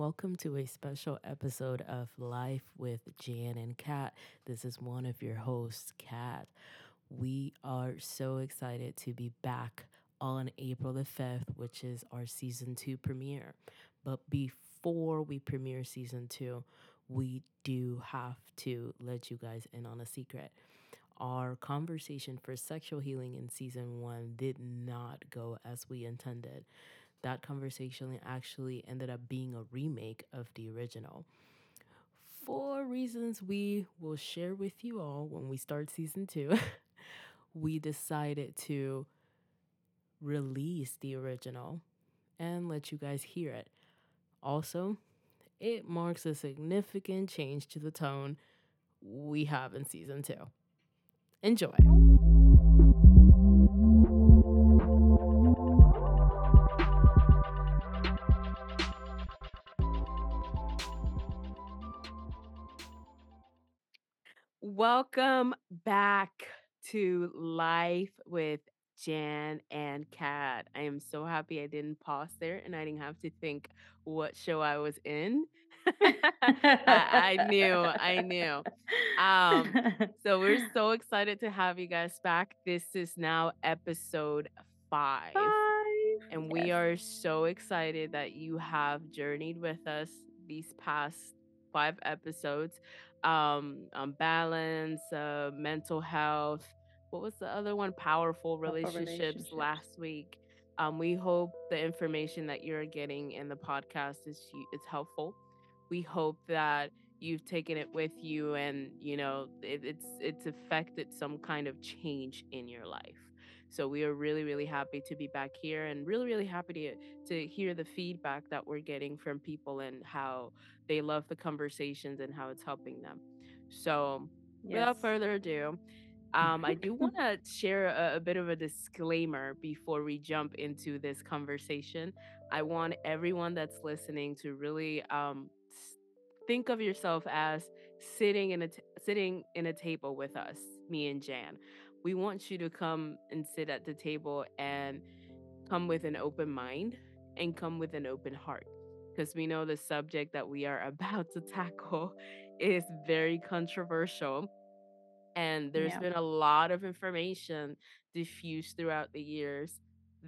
welcome to a special episode of Life with Jan and Kat. This is one of your hosts, Kat. We are so excited to be back on April the 5th, which is our season two premiere. But before we premiere season two, we do have to let you guys in on a secret. Our conversation for sexual healing in season one did not go as we intended that conversation actually ended up being a remake of the original. For reasons we will share with you all when we start season two, we decided to release the original and let you guys hear it. Also, it marks a significant change to the tone we have in season two. Enjoy. Welcome back to Life with Jan and Kat. I am so happy I didn't pause there and I didn't have to think what show I was in. I, I knew, I knew. Um, so we're so excited to have you guys back. This is now episode five. And we Yes. are so excited that you have journeyed with us these past five episodes um, on balance, uh, mental health. What was the other one? Powerful relationships, relationships. last week. Um, we hope the information that you're getting in the podcast is is helpful. We hope that you've taken it with you and you know it, it's it's affected some kind of change in your life. So we are really, really happy to be back here and really, really happy to, to hear the feedback that we're getting from people and how they love the conversations and how it's helping them. So without further ado, um, I do want to share a, a bit of a disclaimer before we jump into this conversation. I want everyone that's listening to really um, think of yourself as sitting in a t- sitting in a table with us, me and Jan. We want you to come and sit at the table and come with an open mind and come with an open heart. Because we know the subject that we are about to tackle is very controversial and there's Yeah. been a lot of information diffused throughout the years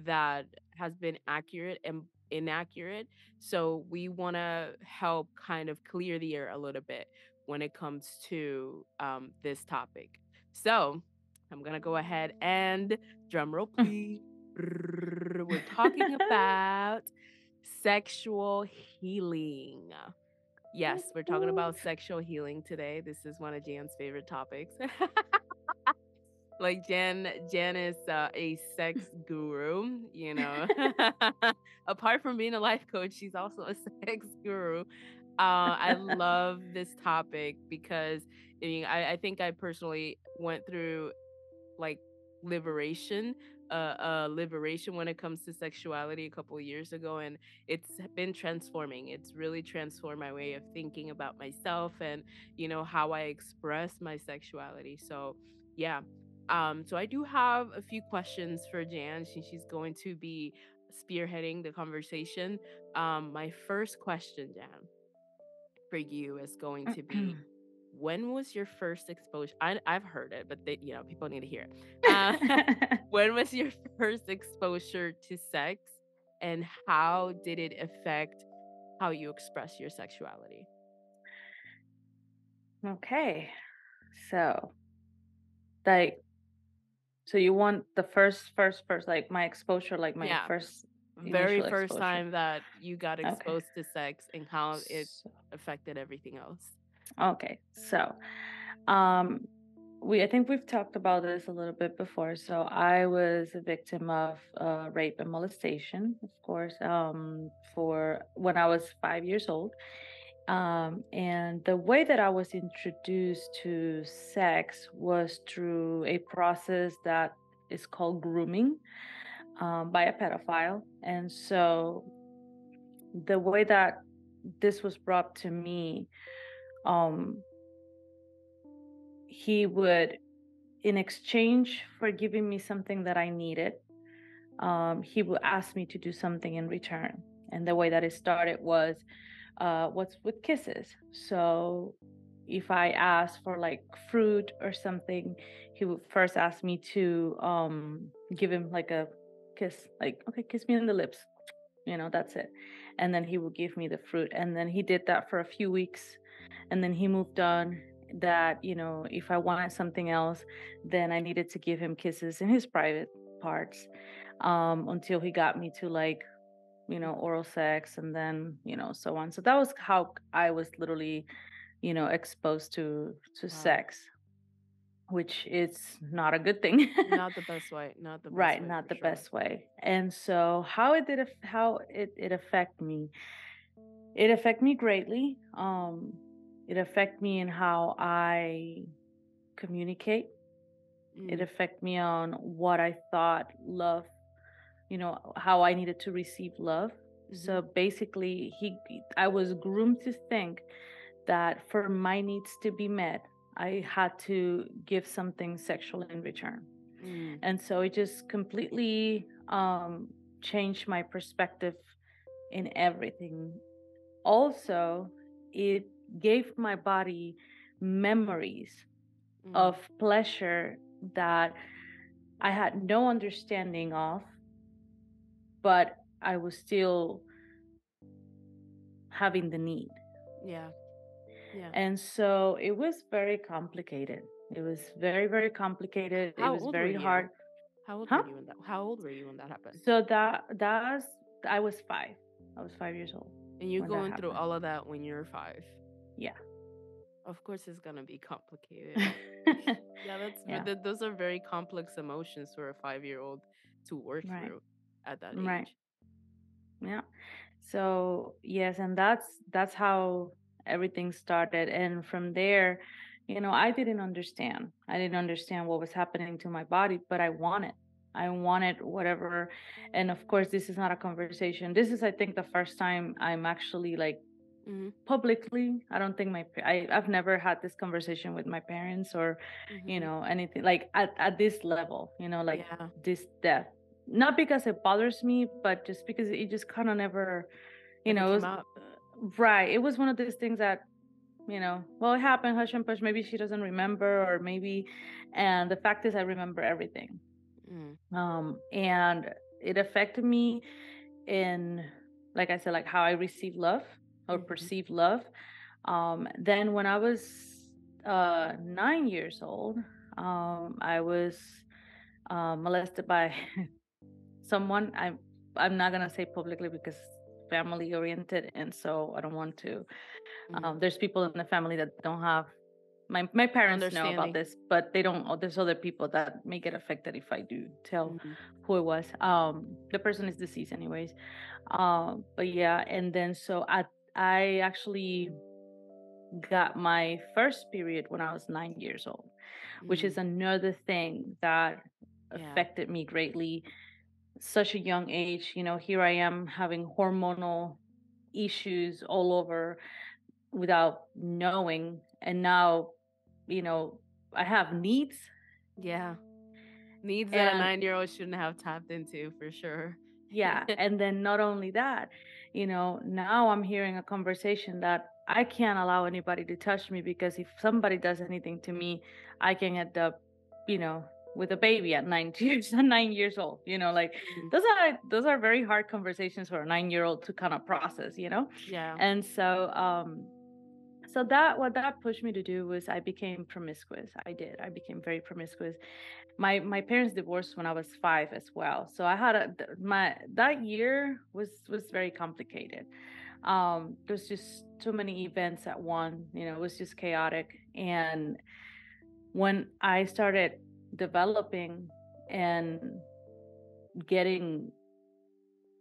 that has been accurate and inaccurate. So we want to help kind of clear the air a little bit when it comes to um, this topic. So i'm gonna go ahead and drum roll please we're talking about sexual healing Yes, we're talking about sexual healing today. This is one of Jan's favorite topics. like Jan, Jan is uh, a sex guru. You know, apart from being a life coach, she's also a sex guru. Uh, I love this topic because I mean, I, I think I personally went through like liberation uh, uh liberation when it comes to sexuality a couple years ago and it's been transforming. It's really transformed my way of thinking about myself and you know how i express my sexuality. So yeah um so i do have a few questions for jan she's going to be spearheading the conversation. Um my first question jan for you is going to be when was your first exposure I, i've heard it but they, you know people need to hear it uh, when was your first exposure to sex and how did it affect how you express your sexuality okay. So, like, so you want the first, first, first, like my exposure, like my Yeah. first. very first exposure. time that you got Okay. exposed to sex and how it affected everything else Okay, so um we I think we've talked about this a little bit before. So I was a victim of uh, rape and molestation, of course, um, for when I was five years old. Um, and the way that I was introduced to sex was through a process that is called grooming um, by a pedophile. And so the way that this was brought to me um he would in exchange for giving me something that i needed um he would ask me to do something in return and the way that it started was uh, what's with kisses. So if I asked for like fruit or something, he would first ask me to um, give him like a kiss, like, okay, kiss me on the lips. You know, that's it. And then he would give me the fruit. And then he did that for a few weeks. And then he moved on that, you know, if I wanted something else, then I needed to give him kisses in his private parts um, until he got me to like you know oral sex and then you know so on so that was how i was literally you know exposed to to Wow. sex which is not a good thing Not the best way. Not the best right way not the sure. best way and so how it did how it, it affect me it affect me greatly um it affect me in how i communicate. It Mm, affect me on what i thought love you know how i needed to receive love. Mhm. so basically he i was groomed to think that for my needs to be met i had to give something sexual in return. Mm, and so it just completely um changed my perspective in everything. Also it gave my body memories mm, of pleasure that i had no understanding of but I was still having the need. yeah. Yeah. And so it was very complicated. It was very, very complicated. It was very hard. How old were you when that? How old were you when that happened? So that that was I was five. I was five years old And you going through all of that when you're five. Yeah. Of course, it's gonna be complicated. Yeah, that's yeah. th- those are very complex emotions for a five-year-old to work Right. through at that age. Right. Yeah. So yes, and that's that's how everything started. And from there, you know, I didn't understand. I didn't understand what was happening to my body, but I wanted. I wanted whatever. And of course, this is not a conversation. This is, I think, the first time I'm actually like Mm-hmm. publicly. I don't think my I I've never had this conversation with my parents or you Mm-hmm. know anything like at at this level. You know, like Yeah. this depth. Not because it bothers me, but just because it just kind of never you know, it was right. It was one of those things that, you know, well, it happened, hush and push. Maybe she doesn't remember, or maybe, and the fact is, I remember everything. Mm, Um, and it affected me in, like I said, like how I receive love or mm-hmm. perceive love. Um, then when I was uh, nine years old, um, I was uh, molested by someone. I'm I'm not gonna say publicly because family oriented, and so I don't want to. Mm-hmm. Um, there's people in the family that don't have. My my parents know about this, but they don't. oh, There's other people that may get affected if I do tell Mm-hmm. who it was. Um, the person is deceased, anyways. Um, but yeah, and then so I I actually got my first period when I was nine years old, which is Mm, another thing that yeah. affected me greatly. Such a young age, you know, here I am having hormonal issues all over without knowing. And now, you know, I have needs. Yeah. Needs that a nine-year-old shouldn't have tapped into for sure. yeah, and then not only that, you know, now I'm hearing a conversation that I can't allow anybody to touch me because if somebody does anything to me, I can end up, you know, with a baby at nine years nine years old. You know, like Mm, those are those are very hard conversations for a nine year old to kind of process, you know? Yeah. And so um so that what that pushed me to do was I became promiscuous. I did. I became very promiscuous. My my parents divorced when I was 5 as well. So I had a my that year was was very complicated. Um there's just too many events at one, you know, it was just chaotic and when I started developing and getting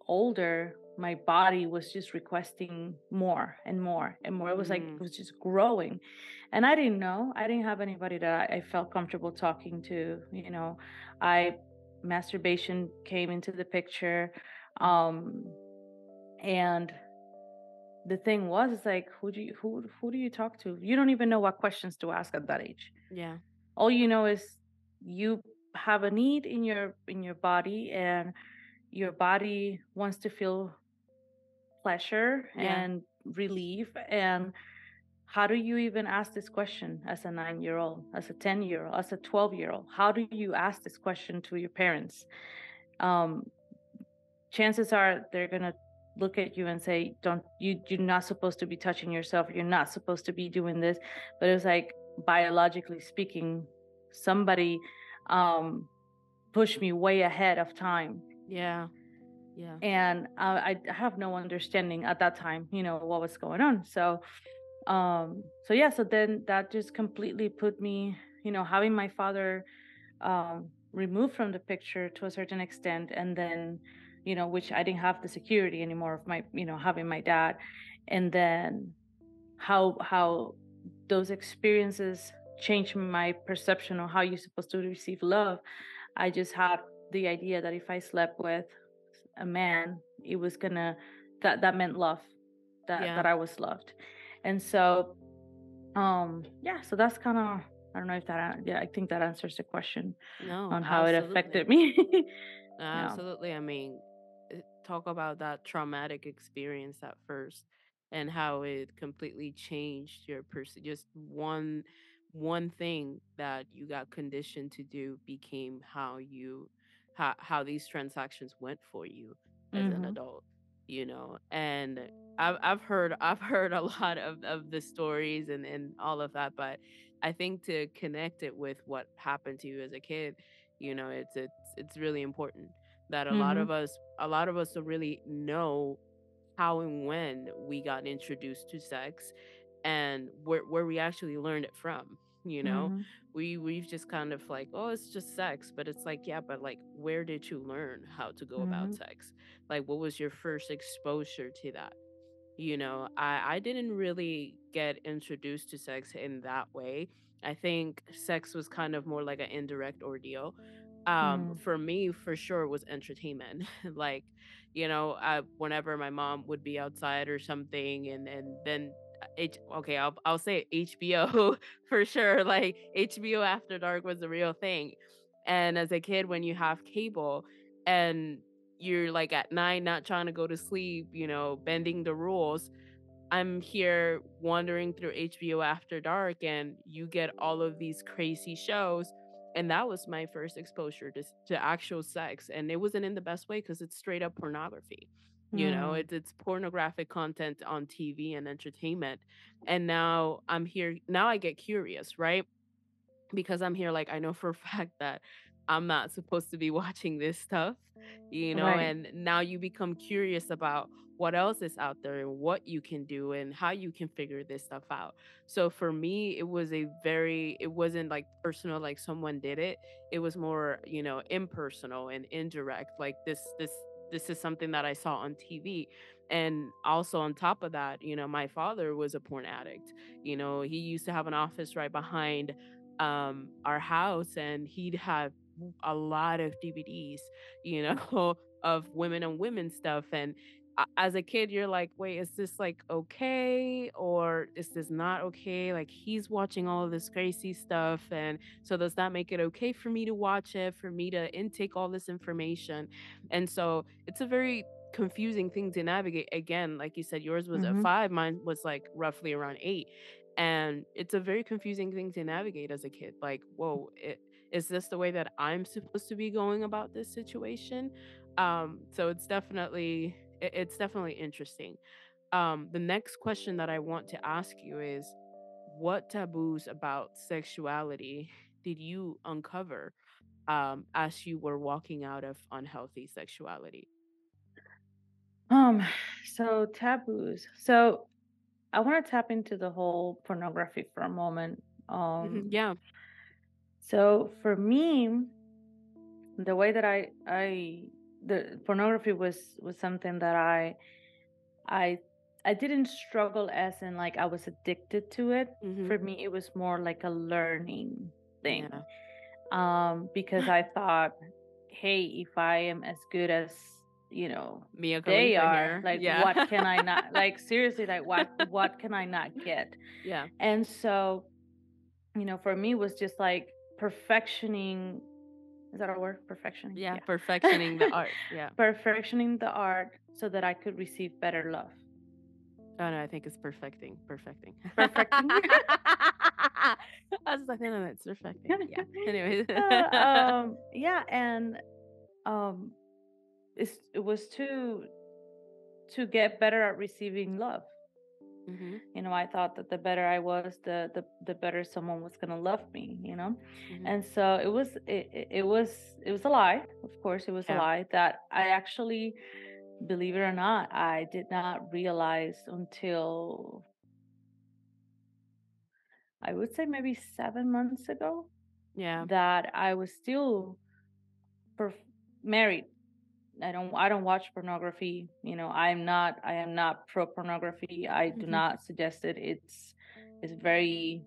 older, my body was just requesting more and more and more. It was like it Mm, was just growing. And I didn't know. I didn't have anybody that I felt comfortable talking to. You know, I masturbation came into the picture. Um and the thing was it's like who do you who who do you talk to? You don't even know what questions to ask at that age. yeah. All you know is you have a need in your in your body and your body wants to feel pleasure Yeah. and relief and how do you even ask this question as a nine year old as a 10 year old as a 12 year old how do you ask this question to your parents? Um, chances are they're going to look at you and say don't you you're not supposed to be touching yourself. You're not supposed to be doing this. But it's like biologically speaking somebody um pushed me way ahead of time. Yeah yeah. And uh, i have no understanding at that time you know what was going on. So um so yeah so then that just completely put me you know having my father um removed from the picture to a certain extent and then you know which i didn't have the security anymore of my you know having my dad. And then how how those experiences changed my perception of how you're supposed to receive love. I just had the idea that if i slept with a man it was gonna that that meant love that yeah. that i was loved and so um yeah so that's kind of i don't know if that yeah i think that answers the question no on how absolutely. it affected me absolutely no. i mean eh, talk about that traumatic experience at first and how it completely changed your person just one one thing that you got conditioned to do became how you how how these transactions went for you as mm-hmm. an adult you know and I've, I've heard i've heard a lot of, of the stories and, and all of that but i think to connect it with what happened to you as a kid you know it's it's it's really important that a mm-hmm. lot of us a lot of us don't really know how and when we got introduced to sex and where, where we actually learned it from you know mm-hmm. we we've just kind of like oh it's just sex but it's like yeah but like where did you learn how to go mm-hmm. about sex like what was your first exposure to that you know i i didn't really get introduced to sex in that way i think sex was kind of more like an indirect ordeal um mm. for me for sure was entertainment like you know I, whenever my mom would be outside or something and and then H okay, I'll I'll say HBO for sure. Like HBO After Dark was a real thing. And as a kid, when you have cable and you're like at nine, not trying to go to sleep, you know, bending the rules, I'm here wandering through HBO After Dark and you get all of these crazy shows. And that was my first exposure to, to actual sex. And it wasn't in the best way because it's straight up pornography you know mm. it's it's pornographic content on tv and entertainment and now i'm here now i get curious right because i'm here like i know for a fact that i'm not supposed to be watching this stuff you know right. and now you become curious about what else is out there and what you can do and how you can figure this stuff out so for me it was a very it wasn't like personal like someone did it it was more you know impersonal and indirect like this this this is something that I saw on TV. And also on top of that, you know, my father was a porn addict. You know, he used to have an office right behind um, our house, and he'd have a lot of DVDs, you know, of women and women stuff. And as a kid you're like wait is this like okay or is this not okay? Like he's watching all of this crazy stuff and so does that make it okay for me to watch it for me to intake all this information? And so it's a very confusing thing to navigate again like you said yours was mm-hmm. at five mine was like roughly around eight and it's a very confusing thing to navigate as a kid like whoa it, is this the way that i'm supposed to be going about this situation? Um so it's definitely it's definitely interesting. Um, the next question that I want to ask you is what taboos about sexuality did you uncover um, as you were walking out of unhealthy sexuality? Um, so taboos. So I want to tap into the whole pornography for a moment. Mm-hmm. Um, yeah. So for me, the way that I I the pornography was was something that I I I didn't struggle as in like I was addicted to it. Mm-hmm. For me, it was more like a learning thing. Yeah. Um, because I thought, hey, if I am as good as you know Mia they are, like yeah. what can I not like seriously like what what can I not get? Yeah. And so, you know, for me was just like perfectioning is that a word perfection yeah, yeah. perfectioning the art yeah perfectioning the art so that i could receive better love Oh no, I think it's perfecting. Perfecting. Perfecting. I was like, no, no, it's perfecting. Yeah. Anyways. Uh, um, yeah, and um, it's, it was to to get better at receiving love. Hmm You know, I thought that the better I was, the the the better someone was gonna love me. You know, hmm and so it was it, it was it was a lie. Of course, it was a lie that I actually, believe it or not, I did not realize until I would say maybe seven months ago Yeah. that I was still perf- married. I don't I don't watch pornography. You know, I'm not I am not pro pornography. I do hmm not suggest it. It's it's very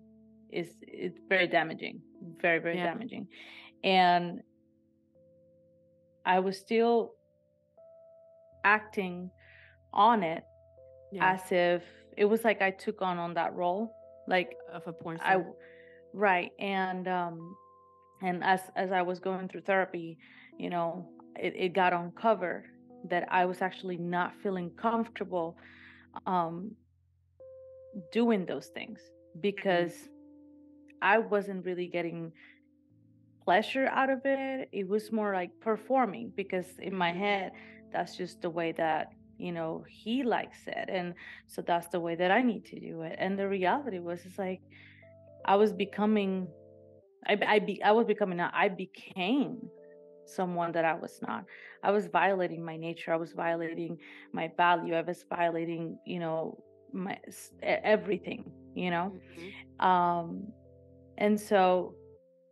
it's it's very damaging. Very, very Yeah. damaging. And I was still acting on it Yeah. as if it was like I took on on that role. Like Of a porn I star. right and um and as as I was going through therapy, you know, it, it got uncovered that I was actually not feeling comfortable um doing those things hmm because I wasn't really getting pleasure out of it. It was more like performing because in my head that's just the way that you know he likes it and so that's the way that I need to do it. And the reality was it's like I was becoming I I be I was becoming i became someone that I was not. I was violating my nature. I was violating my value. I was violating, you know, my everything, you know. hmm Um and so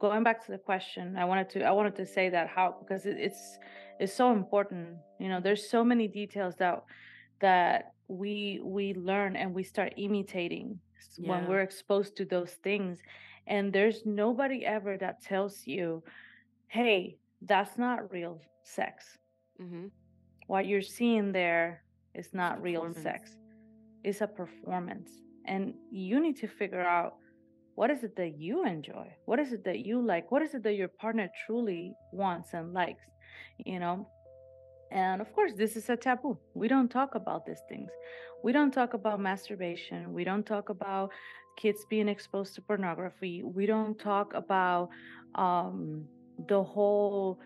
going back to the question, I wanted to I wanted to say that how because it, it's it's so important. You know, there's so many details that that we we learn and we start imitating s- when we're exposed to those things and there's nobody ever that tells you hey that's not real sex hmm what you're seeing there is not real sex it's a performance and you need to figure out what is it that you enjoy what is it that you like what is it that your partner truly wants and likes you know and of course, this is a taboo. We don't talk about these things. We don't talk about masturbation. We don't talk about kids being exposed to pornography. We don't talk about um, the whole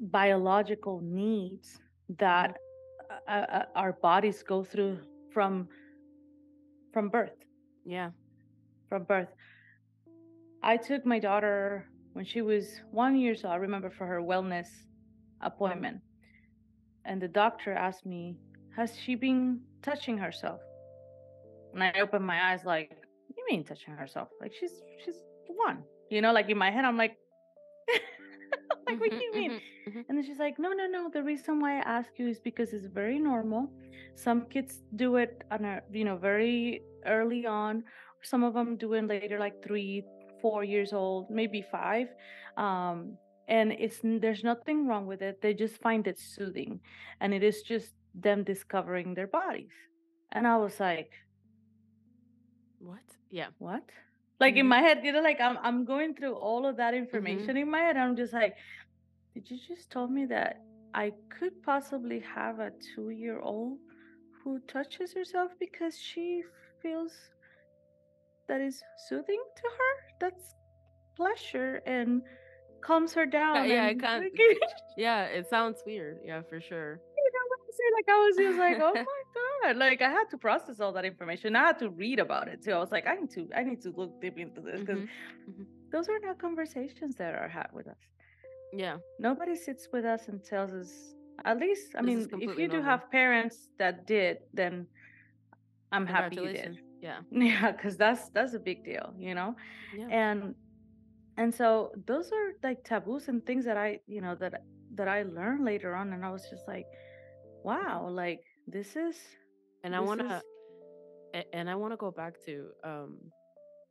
biological needs that uh, uh, our bodies go through from from birth. Yeah. From birth. I took my daughter when she was one year old. I remember for her wellness appointment, and the doctor asked me, "Has she been touching herself?" And I opened my eyes like, "What do you mean touching herself? Like she's she's one." You know, like in my head, I'm like, like, what do hmm you mean? hmm hmm And then she's like, no, no, no. The reason why I ask you is because it's very normal. Some kids do it on a, you know, very early on. Some of them do it later, like three, four years old, maybe five. Um, and it's there's nothing wrong with it. They just find it soothing, and it is just them discovering their bodies. And I was like, What? Yeah. what? Like in hmm my head, you know, like I'm I'm going through all of that hmm information in my head. I'm just like, did you just tell me that I could possibly have a two year old who touches herself because she feels that is soothing to her? That's pleasure and calms her down yeah, and can't. Yeah, it sounds weird. Yeah, for sure. know what I'm? Like I was just like, oh my god. Like I had to process all that information. I had to read about it too. I was like, I need to I need to look deep into this because hmm hmm those are not conversations that are had with us. Yeah, Nobody sits with us and tells us, at least, I this mean, if you do normal. have parents that did, then I'm happy you did. Yeah. Yeah, because that's that's a big deal, you know? Yeah. And and so those are like taboos and things that I, you know, that that I learned later on and I was just like, wow, like this is And I want is to and I want to go back to um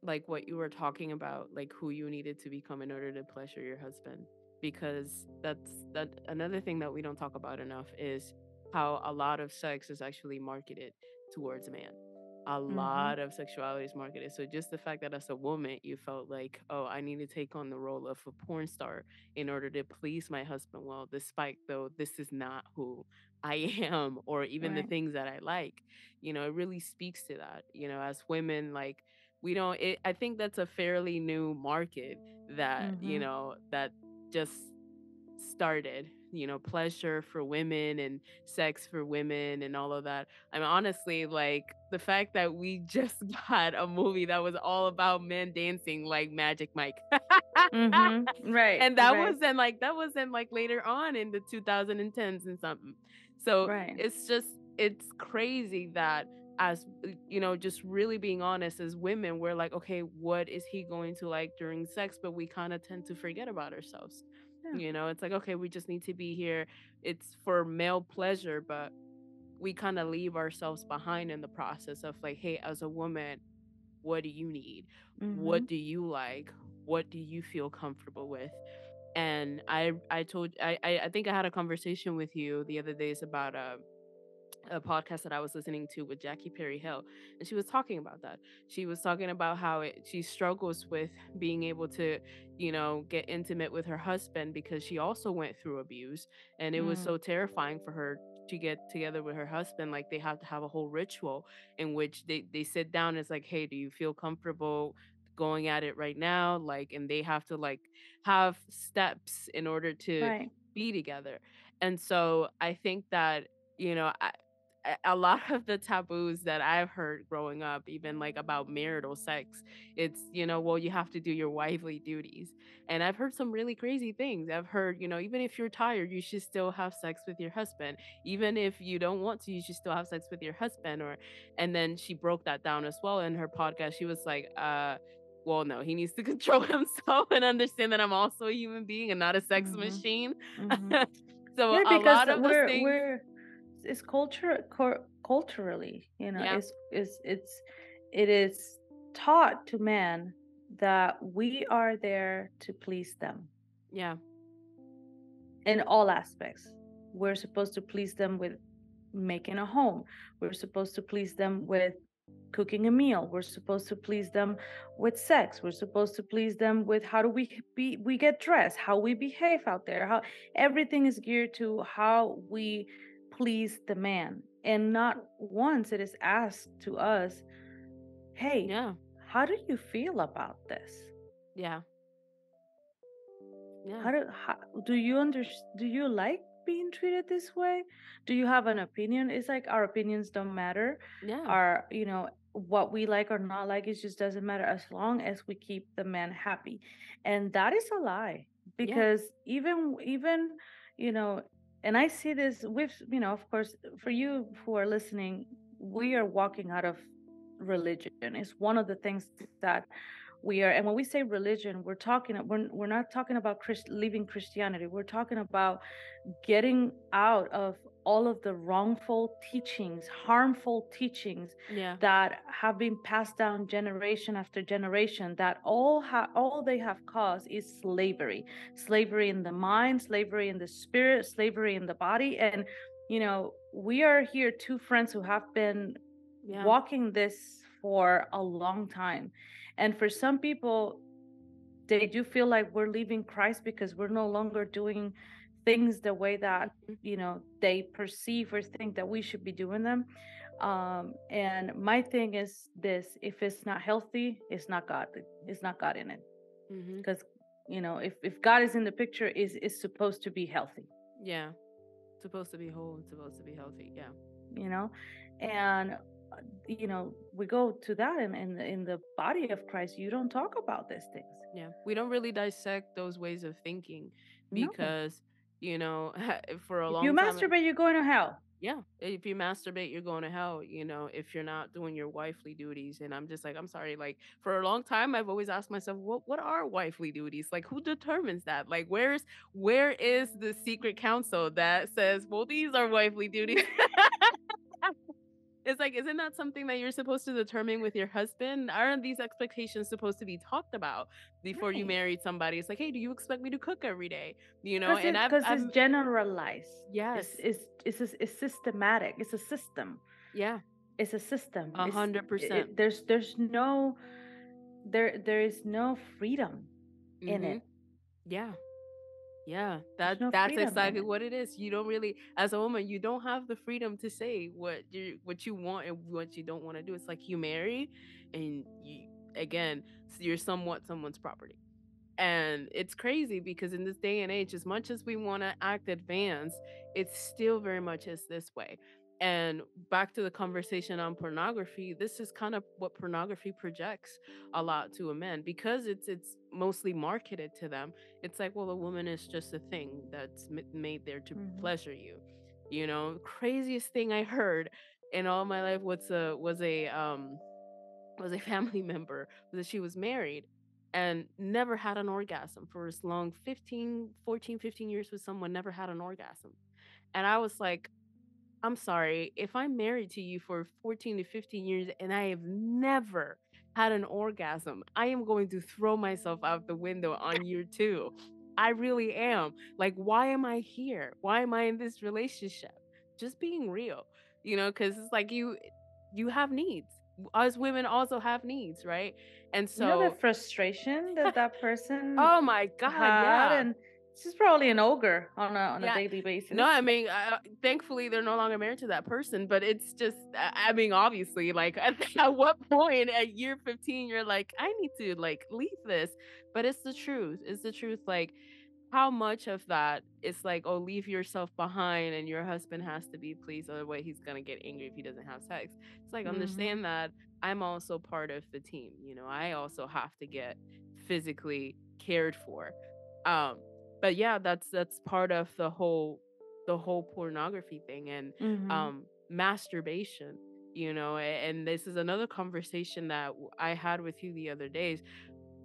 like what you were talking about, like who you needed to become in order to pleasure your husband because that's that another thing that we don't talk about enough is how a lot of sex is actually marketed towards a man. A Mhm. lot of sexuality is marketed. So just the fact that as a woman, you felt like, oh, I need to take on the role of a porn star in order to please my husband. Well, despite though this is not who I am or even the things that I like, you know, it really speaks to that. You know, as women, like we don't it, I think that's a fairly new market that, you Mhm. know, that just started you know pleasure for women and sex for women and all of that i'm honestly like the fact that we just got a movie that was all about men dancing like magic mike Mhm. Right. and that Right. wasn't like that wasn't like later on in the 2010s and something so Right. it's just it's crazy that as you know just really being honest as women we're like okay what is he going to like during sex but we kind of tend to forget about ourselves Yeah. you know it's like okay we just need to be here it's for male pleasure but we kind of leave ourselves behind in the process of like hey as a woman what do you need what Mhm. do you like what do you feel comfortable with and i i told i i, I think i had a conversation with you the other days about uh a podcast that I was listening to with Jackie Perry Hill, and she was talking about that. She was talking about how it, she struggles with being able to, you know, get intimate with her husband because she also went through abuse, and it was Mm. so terrifying for her to get together with her husband. Like they have to have a whole ritual in which they they sit down. And it's like, hey, do you feel comfortable? going at it right now like and they have to like have steps in order to Right. be together and so i think that you know I, a lot of the taboos that I've heard growing up, even like about marital sex, it's, you know, well, you have to do your wifely duties. And I've heard some really crazy things. I've heard, you know, even if you're tired, you should still have sex with your husband. Even if you don't want to, you should still have sex with your husband. Or, and then she broke that down as well in her podcast. She was like, uh, well, no, he needs to control himself and understand that I'm also a human being and not a sex Mhm. machine. Mhm. so Yeah, a lot of those we're things, we're it's culture cor- culturally, you know, yeah, it's it's it's it is taught to man that we are there to please them yeah, in all aspects. We're supposed to please them with making a home. We're supposed to please them with cooking a meal. We're supposed to please them with sex. We're supposed to please them with how do we be we get dressed, how we behave out there. How everything is geared to how we please the man. And not once it is asked to us, "Hey, yeah. how do you feel about this? Yeah. Yeah. How do how, do you under do you like being treated this way? Do you have an opinion? It's like our opinions don't matter. Yeah. Our, you know, what we like or not like, it just doesn't matter as long as we keep the man happy. And that is a lie Yeah. because even even, you know, and I see this with, you know, of course, for you who are listening, we are walking out of religion. It's one of the things that we are and when we say religion we're talking we're, we're not talking about Christ, leaving christianity we're talking about getting out of all of the wrongful teachings harmful teachings Yeah. that have been passed down generation after generation that all ha- all they have caused is slavery slavery in the mind slavery in the spirit slavery in the body and you know we are here two friends who have been Yeah. walking this for a long time and for some people, they do feel like we're leaving Christ because we're no longer doing things the way that, Mhm. you know, they perceive or think that we should be doing them. Um, and my thing is this if it's not healthy, it's not God. It's not God in it. Because, you know, if, if God is in the picture, is is supposed to be healthy, Yeah. Supposed to be whole and supposed to be healthy. Yeah. you know? And uh, you know, we go to that in, in the in the body of Christ, you don't talk about these things. Yeah. We don't really dissect those ways of thinking because, you know, eh, for a If you long time You masturbate, you're going to hell. yeah, if you masturbate, you're going to hell, you know, if you're not doing your wifely duties. And I'm just like, I'm sorry, like for a long time I've always asked myself, what what are wifely duties? Like who determines that? Like where's where is the secret council that says, well, these are wifely duties? It's like, isn't that something that you're supposed to determine with your husband? Aren't these expectations supposed to be talked about before you Right. married somebody? It's like, hey, do you expect me to cook every day? You know, and I've, cause I've it's generalized. yes, It's, it's, it's, it's, systematic. It's a system. yeah, it's a system. A hundred percent. there's there's no there there is no freedom in Mm-hmm. it. Yeah. Yeah, that no that's exactly what it is. You don't really, as a woman, you don't have the freedom to say what you what you want and what you don't want to do. It's like you marry, and you again, you're somewhat someone's property. And it's crazy because in this day and age, as much as we want to act advanced, it's still very much is this way. And back to the conversation on pornography, this is kind of what pornography projects a lot to a man because it's it's mostly marketed to them. It's like, well, a woman is just a thing that's made there to hmm pleasure you. You know, craziest thing I heard in all my life was a was a um was a family member that she was married and never had an orgasm for as long 15, 14, 15 years with someone never had an orgasm and i was like i'm sorry if i'm married to you for 14 to 15 years and i have never had an orgasm i am going to throw myself out the window on year two i really am. Like why am i here? Why am i in this relationship? Just being real you know because it's like you you have needs. Us women also have needs, right? And You know the frustration that that person oh my God, yeah. and she's probably an ogre on a on a Yeah. daily No. I mean, uh, thankfully they're no longer married to that person, but it's just, I mean, obviously, like, at, at what point at year 15 you're like, I need to like leave this, but it's the truth. It's the truth. Like, how much of that is like, oh, leave yourself behind and your husband has to be pleased, otherwise he's gonna get angry if he doesn't have sex. It's like hmm understand that I'm also part of the team. You know, I also have to get physically cared for. Um, but yeah, that's that's part of the whole the whole pornography thing and hmm um masturbation you know and this is another conversation that i had with you the other days.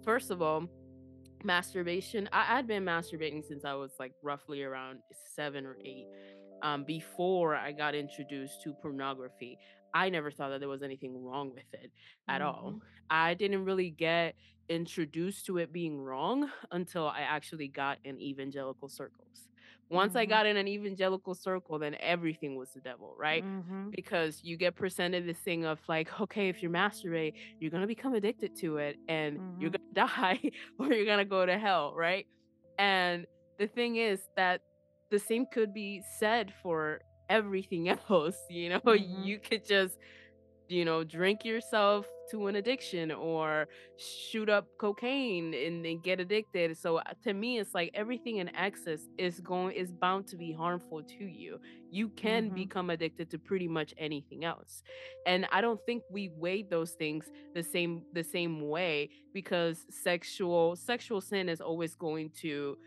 First of all masturbation I, i'd been masturbating since i was like roughly around seven or eight um, before i got introduced to pornography. I never thought that there was anything wrong with it at all. Hmm i didn't really get introduced to it being wrong until i actually got in evangelical circles. Once i hmm got in an evangelical circle then everything was the devil right? Hmm because you get presented this thing of like okay if you masturbate you're gonna become addicted to it and you're hmm gonna die or you're gonna go to hell, right? And the thing is that the same could be said for everything else. You know, hmm you could just, you know, drink yourself to an addiction or shoot up cocaine and then get addicted. So uh, to me, it's like everything in excess is going is bound to be harmful to you. You can hmm become addicted to pretty much anything else. And I don't think we weigh those things the same the same way because sexual sexual sin is always going to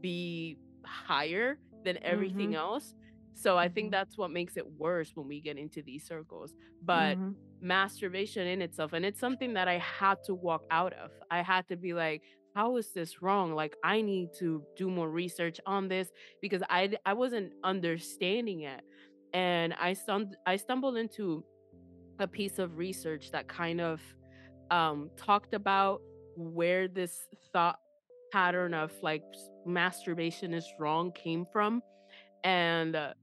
be higher than everything hmm else. So I think hmm that's what makes it worse when we get into these circles. But hmm masturbation in itself, and it's something that I had to walk out of. I had to be like, how is this wrong? Like I need to do more research on this because I I wasn't understanding it. And I stum- I stumbled into a piece of research that kind of um, talked about where this thought pattern of like masturbation is wrong came from. And uh,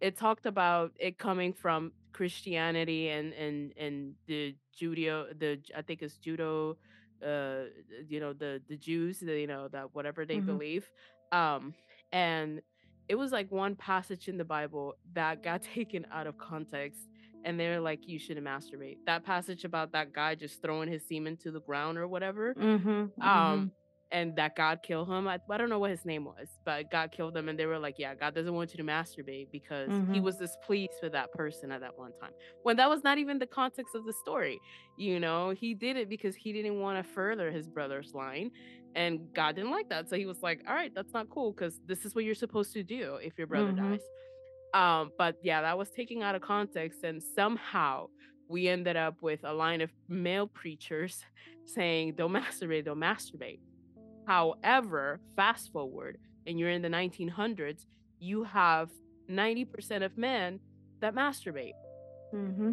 it talked about it coming from Christianity and and and the Judeo the I think it's judo uh you know the the Jews the, you know that whatever they hmm believe um and it was like one passage in the Bible that got taken out of context and they're like you shouldn't masturbate. That passage about that guy just throwing his semen to the ground or whatever hmm um hmm and that God killed him. I, I don't know what his name was, but God killed him, and they were like, "Yeah, God doesn't want you to masturbate because He hmm was displeased with that person at that one time." When that was not even the context of the story, you know, He did it because He didn't want to further His brother's line, and God didn't like that, so He was like, "All right, that's not cool because this is what you're supposed to do if your brother hmm dies." Um, but yeah, that was taken out of context, and somehow we ended up with a line of male preachers saying, "Don't masturbate, don't masturbate." However, fast forward and you're in the 1900s, you have 90% of men that masturbate, hmm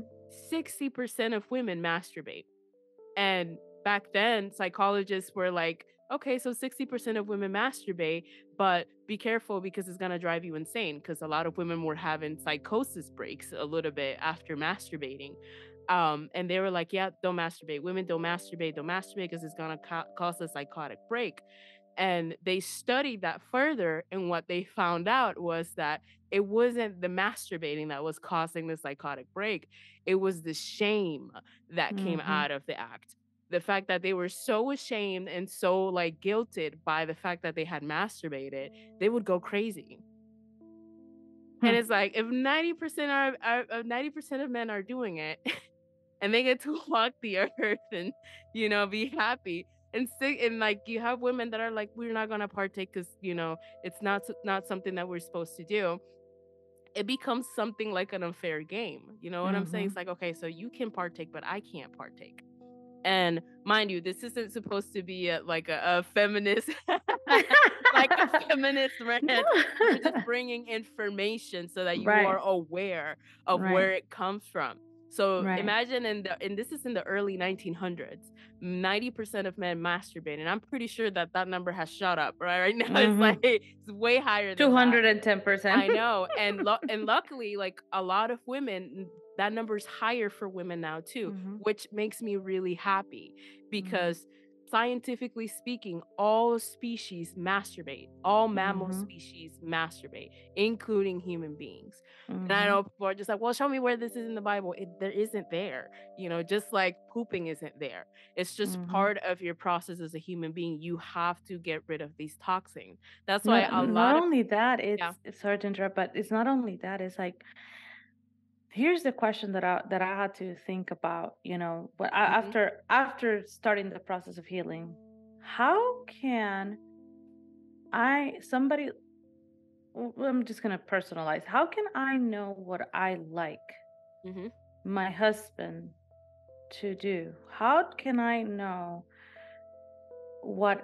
60% of women masturbate. And back then, psychologists were like, okay, so 60% of women masturbate, but be careful because it's gonna drive you insane. Because a lot of women were having psychosis breaks a little bit after masturbating. Um, and they were like, yeah, don't masturbate. Women don't masturbate, don't masturbate because it's gonna ca- cause a psychotic break. And they studied that further, and what they found out was that it wasn't the masturbating that was causing the psychotic break, it was the shame that came Mhm. out of the act. The fact that they were so ashamed and so like guilted by the fact that they had masturbated, they would go crazy. And Hmm. it's like if 90% are, are of 90% of men are doing it and they get to walk the earth and you know be happy and sick and like you have women that are like we're not gonna partake because you know it's not not something that we're supposed to do it becomes something like an unfair game you know what i'm saying it's Mhm. like okay so you can partake but i can't partake and mind you this isn't supposed to be a, like a, a feminist like a feminist rant we're just bringing information so that you are aware of Right. where it comes from. So Right. imagine in the and this is in the early 1900s, 90% of men masturbate, and I'm pretty sure that that number has shot up. Right, right now it's like it's way higher than 210%. I know, and lu and luckily, like, a lot of women that number is higher for women now too, Mhm. which makes me really happy Mhm. because scientifically speaking, all species masturbate. All mammal Mhm. species masturbate, including human beings. And I Mhm. know people are just like, "Well, show me where this is in the Bible." It there isn't there, you know, just like pooping isn't there. It's just Mhm. part of your process as a human being. You have to get rid of these toxins. That's why Not a not lot of only that, it's it's sorry to interrupt, but it's not only that, it's like here's the question that I that I had to think about, you know, but Mhm. after after starting the process of healing, how can I somebody I'm just gonna personalize. How can I know what I like Mhm. my husband to do? How can I know what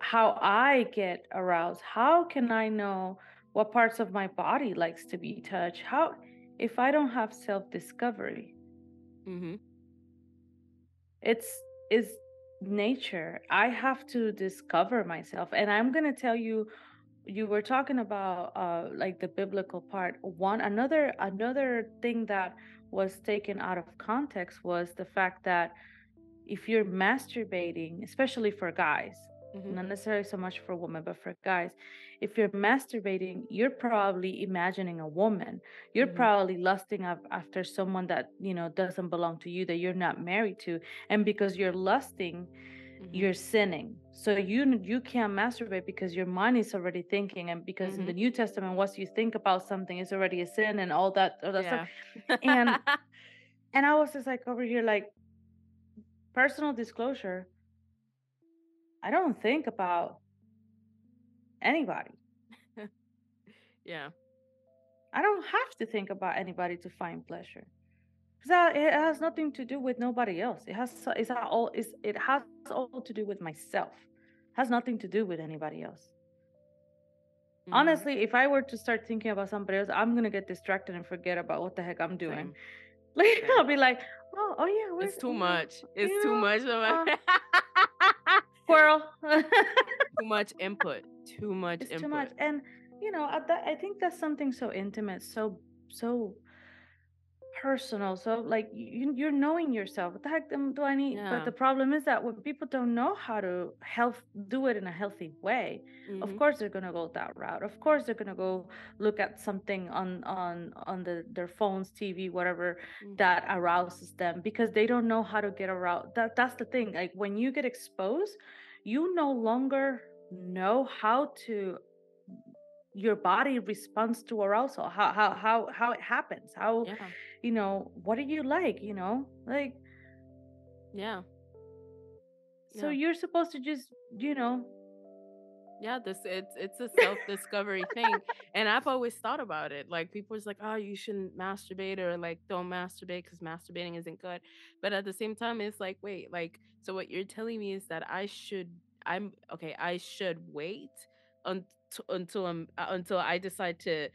how I get aroused? How can I know what parts of my body likes to be touched? How if I don't have self-discovery? Mhm. It's is nature. I have to discover myself. And I'm gonna tell you, you were talking about uh like the biblical part. One another another thing that was taken out of context was the fact that if you're masturbating, especially for guys, Mhm. not necessarily so much for women, but for guys, if you're masturbating, you're probably imagining a woman. You're Mhm. probably lusting af- after someone that, you know, doesn't belong to you, that you're not married to. And because you're lusting, Mhm. you're sinning. So you you can't masturbate because your mind is already thinking, and because in the Mhm. New Testament, once you think about something, it's already a sin and all that all that stuff. Yeah. And and I was just like over here, like personal disclosure. I don't think about anybody. Yeah. I don't have to think about anybody to find pleasure. 'Cause that it has nothing to do with nobody else. It has it's all it's, it has all to do with myself. has nothing to do with anybody else. Mhm. Honestly, if I were to start thinking about somebody else, I'm gonna get distracted and forget about what the heck I'm doing. Same. Like Same. I'll be like, oh, oh yeah, It's too much. It's you too much of uh, a squirrel. too much input. Too much it's too much, and you know, I think that's something so intimate, so so personal. So like you, you're knowing yourself. What the heck do I need? But the problem is that when people don't know how to health do it in a healthy way, of Mhm. course they're gonna go that route. Of course they're gonna go look at something on on on the their phones, TV, whatever Mhm. that arouses them because they don't know how to get aroused. That that's the thing. Like when you get exposed, you no longer know how to your body responds to arousal how how how how it happens how Yeah. You know what do you like you know like Yeah. so Yeah. you're supposed to just you know Yeah, this it's it's a self-discovery thing. And I've always thought about it. Like people is like, "Oh, you shouldn't masturbate or like don't masturbate cuz masturbating isn't good." But at the same time it's like, "Wait, like so what you're telling me is that I should I'm okay, I should wait until until I'm uh, until I decide to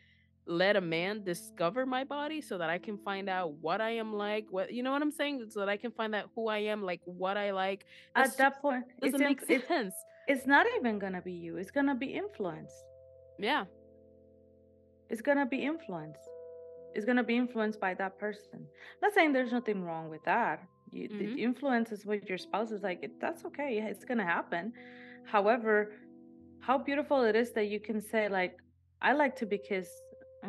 let a man discover my body so that I can find out what I am like, what you know what I'm saying? So that I can find out who I am, like what I like. That's at that point it's doesn't in make it's sense. it's not even gonna be you. It's gonna be influence. Yeah. It's gonna be influence. It's gonna be influenced by that person. Not saying there's nothing wrong with that. You, Mhm. The influence is with your spouse is like it, that's okay. It's gonna happen. However, how beautiful it is that you can say like, I like to be kissed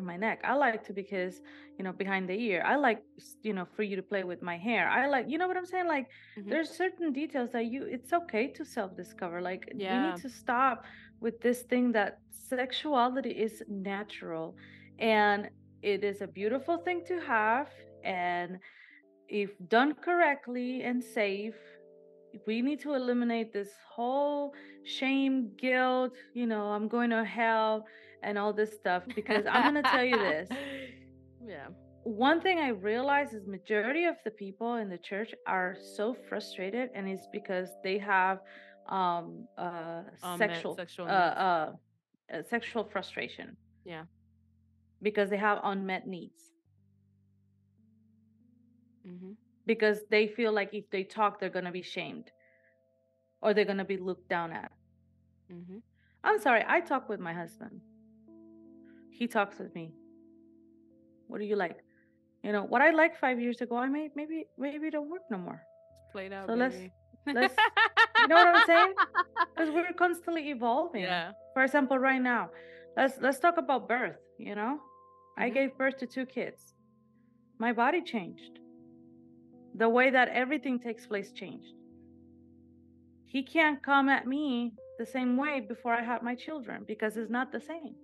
my neck. I like to because, you know, behind the ear. I like, you know, for you to play with my hair. I like, you know what I'm saying? Like, Mhm. there's certain details that you. It's okay to self-discover. Like, we Yeah. need to stop with this thing that sexuality is natural, and it is a beautiful thing to have. And if done correctly and safe, we need to eliminate this whole shame, guilt, you know, I'm going to hell and all this stuff because I'm going to tell you this. Yeah. One thing I realize is majority of the people in the church are so frustrated and it's because they have um uh Unmet sexual sexual uh, uh uh, sexual frustration Yeah. because they have unmet needs hmm because they feel like if they talk they're going to be shamed or they're going to be looked down at hmm I'm sorry, I talk with my husband. He talks with me. What do you like? You know, what I liked five years ago, I may maybe maybe don't work no more. Played out, So let's let's you know what I'm saying? Because we're constantly evolving. yeah. For example, right now, let's let's talk about birth, you know? I Mhm. gave birth to two kids. My body changed. The way that everything takes place changed. He can't come at me the same way before I had my children because it's not the same.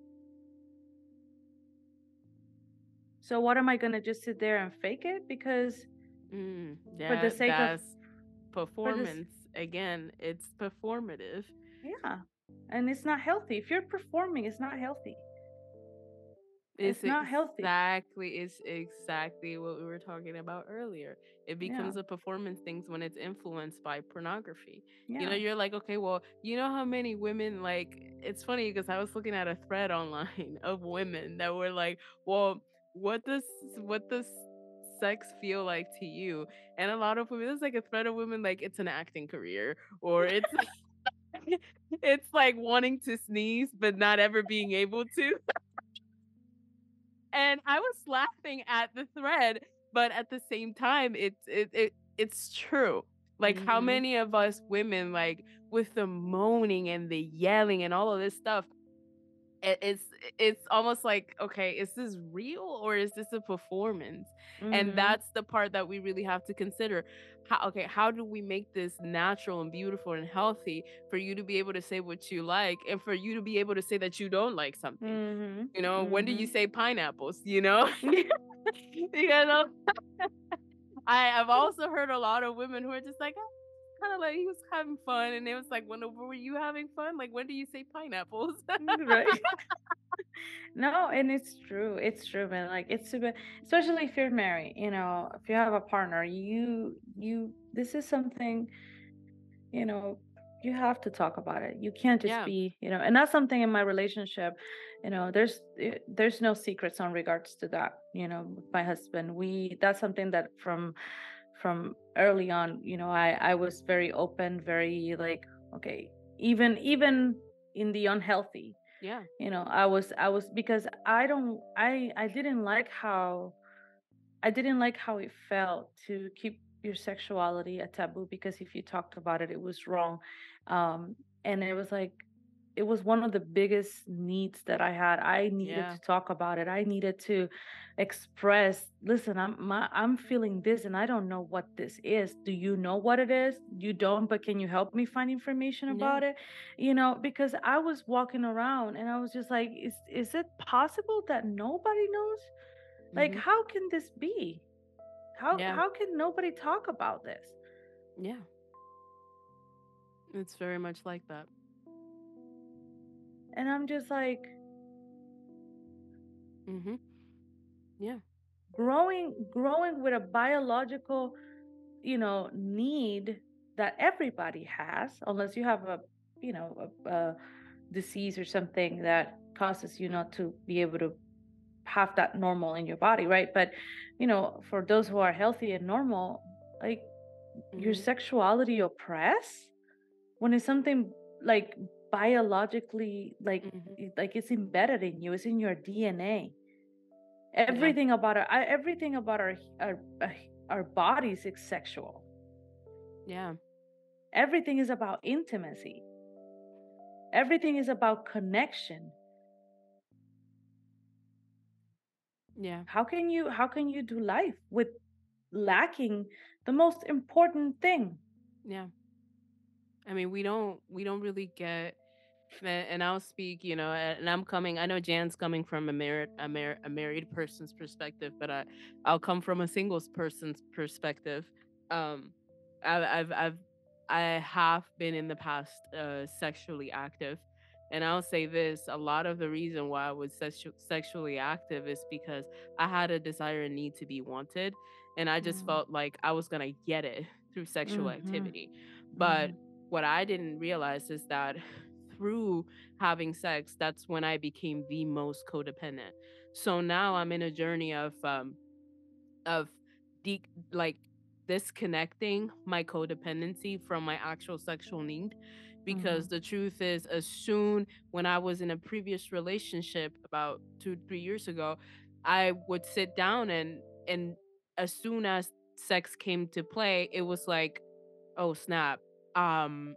So what am I going to just sit there and fake it because Mm, for the sake of performance. Again, it's performative. yeah. And it's not healthy. If you're performing, it's not healthy. It's not healthy. Exactly. It's exactly what we were talking about earlier. It becomes a performance thing when it's influenced by pornography. Yeah. You know, you're like, okay, well, you know how many women like it's funny because I was looking at a thread online of women that were like, well, what does what does sex feel like to you? And a lot of women, there's like a thread of women like it's an acting career or it's it's like wanting to sneeze but not ever being able to. and I was laughing at the thread, but at the same time, it's it, it it's true. Like how Mhm. many of us women, like with the moaning and the yelling and all of this stuff, it's it's almost like okay, is this real or is this a performance? Mhm. And that's the part that we really have to consider. How okay, how do we make this natural and beautiful and healthy for you to be able to say what you like and for you to be able to say that you don't like something? Mhm. You know, when do you Mhm. say pineapples? You know, you know. I I've also heard a lot of women who are just like, oh, kind of like he was having fun, and it was like, when were you having fun? Like, when do you say pineapples? right. no, and it's true. It's true, man. Like it's super, especially if you're married. You know, if you have a partner, you you this is something. You know, you have to talk about it. You can't just Yeah. be. You know, and that's something in my relationship. You know, there's eh, there's no secrets on regards to that. You know, my husband, we that's something that from from early on. You know, I I was very open, very like okay, even even in the unhealthy yeah, you know i was i was because i don't i i didn't like how i didn't like how it felt to keep your sexuality a taboo because if you talked about it it was wrong um and it was like it was one of the biggest needs that i had i needed Yeah. to talk about it i needed to express listen i'm my, i'm feeling this and i don't know what this is do you know what it is you don't but can you help me find information Yeah. about it you know because i was walking around and i was just like is is it possible that nobody knows like Mhm. how can this be how Yeah. how can nobody talk about this yeah. It's very much like that. And i'm just like hmm Yeah. growing growing with a biological you know need that everybody has unless you have a you know a, a disease or something that causes you not to be able to have that normal in your body right but you know for those who are healthy and normal like your Mhm. sexuality oppress when it's something like biologically like Mhm. like it's embedded in you it's in your dna Yeah. everything about our everything about our our uh, our bodies is sexual Yeah. everything is about intimacy everything is about connection Yeah. how can you how can you do life with lacking the most important thing Yeah. I mean, we don't we don't really get a- and I'll speak, you know, and I'm coming. I know Jan's coming from a married a, mar- a married person's perspective, but I I'll come from a singles person's perspective. Um, I've I've, I've I have been in the past uh, sexually active, and I'll say this: a lot of the reason why I was sexu- sexually active is because I had a desire and need to be wanted, and I just Mhm. felt like I was gonna get it through sexual Mhm. activity. But Mhm. what I didn't realize is that through having sex, that's when I became the most codependent. So now I'm in a journey of um of de- like disconnecting my codependency from my actual sexual need because Mhm. the truth is as soon when I was in a previous relationship about 2 3 years ago, I would sit down and and as soon as sex came to play, it was like, "Oh snap. Um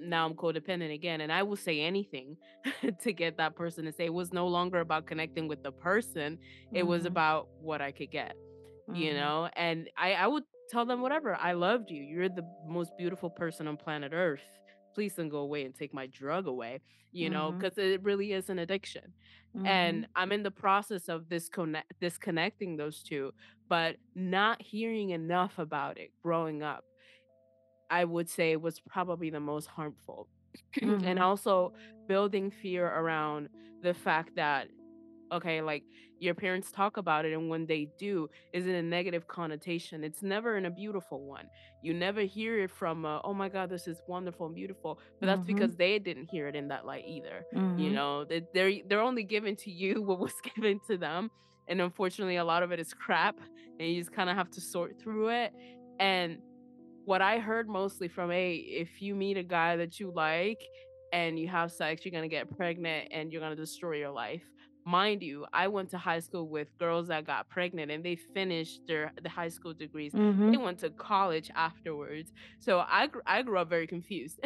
now I'm codependent again and I will say anything to get that person to say it was no longer about connecting with the person it was Mhm. about what I could get you Mhm. know and I I would tell them whatever I loved you you're the most beautiful person on planet earth please don't go away and take my drug away you know Mhm. because it really is an addiction and Mhm. I'm in the process of disconnect disconnecting those two but not hearing enough about it growing up I would say was probably the most harmful. and Mhm. also building fear around the fact that okay, like your parents talk about it and when they do is in a negative connotation. It's never in a beautiful one. You never hear it from uh, oh my god, this is wonderful and beautiful, but that's Mhm. because they didn't hear it in that light either. You Mhm. know, they- they're they're only giving to you what was given to them. And unfortunately, a lot of it is crap, and you just kind of have to sort through it. And what I heard mostly from a if you meet a guy that you like and you have sex, you're gonna get pregnant and you're gonna destroy your life. Mind you, I went to high school with girls that got pregnant and they finished their the high school degrees. They Mhm. went to college afterwards. So I gr- I grew up very confused.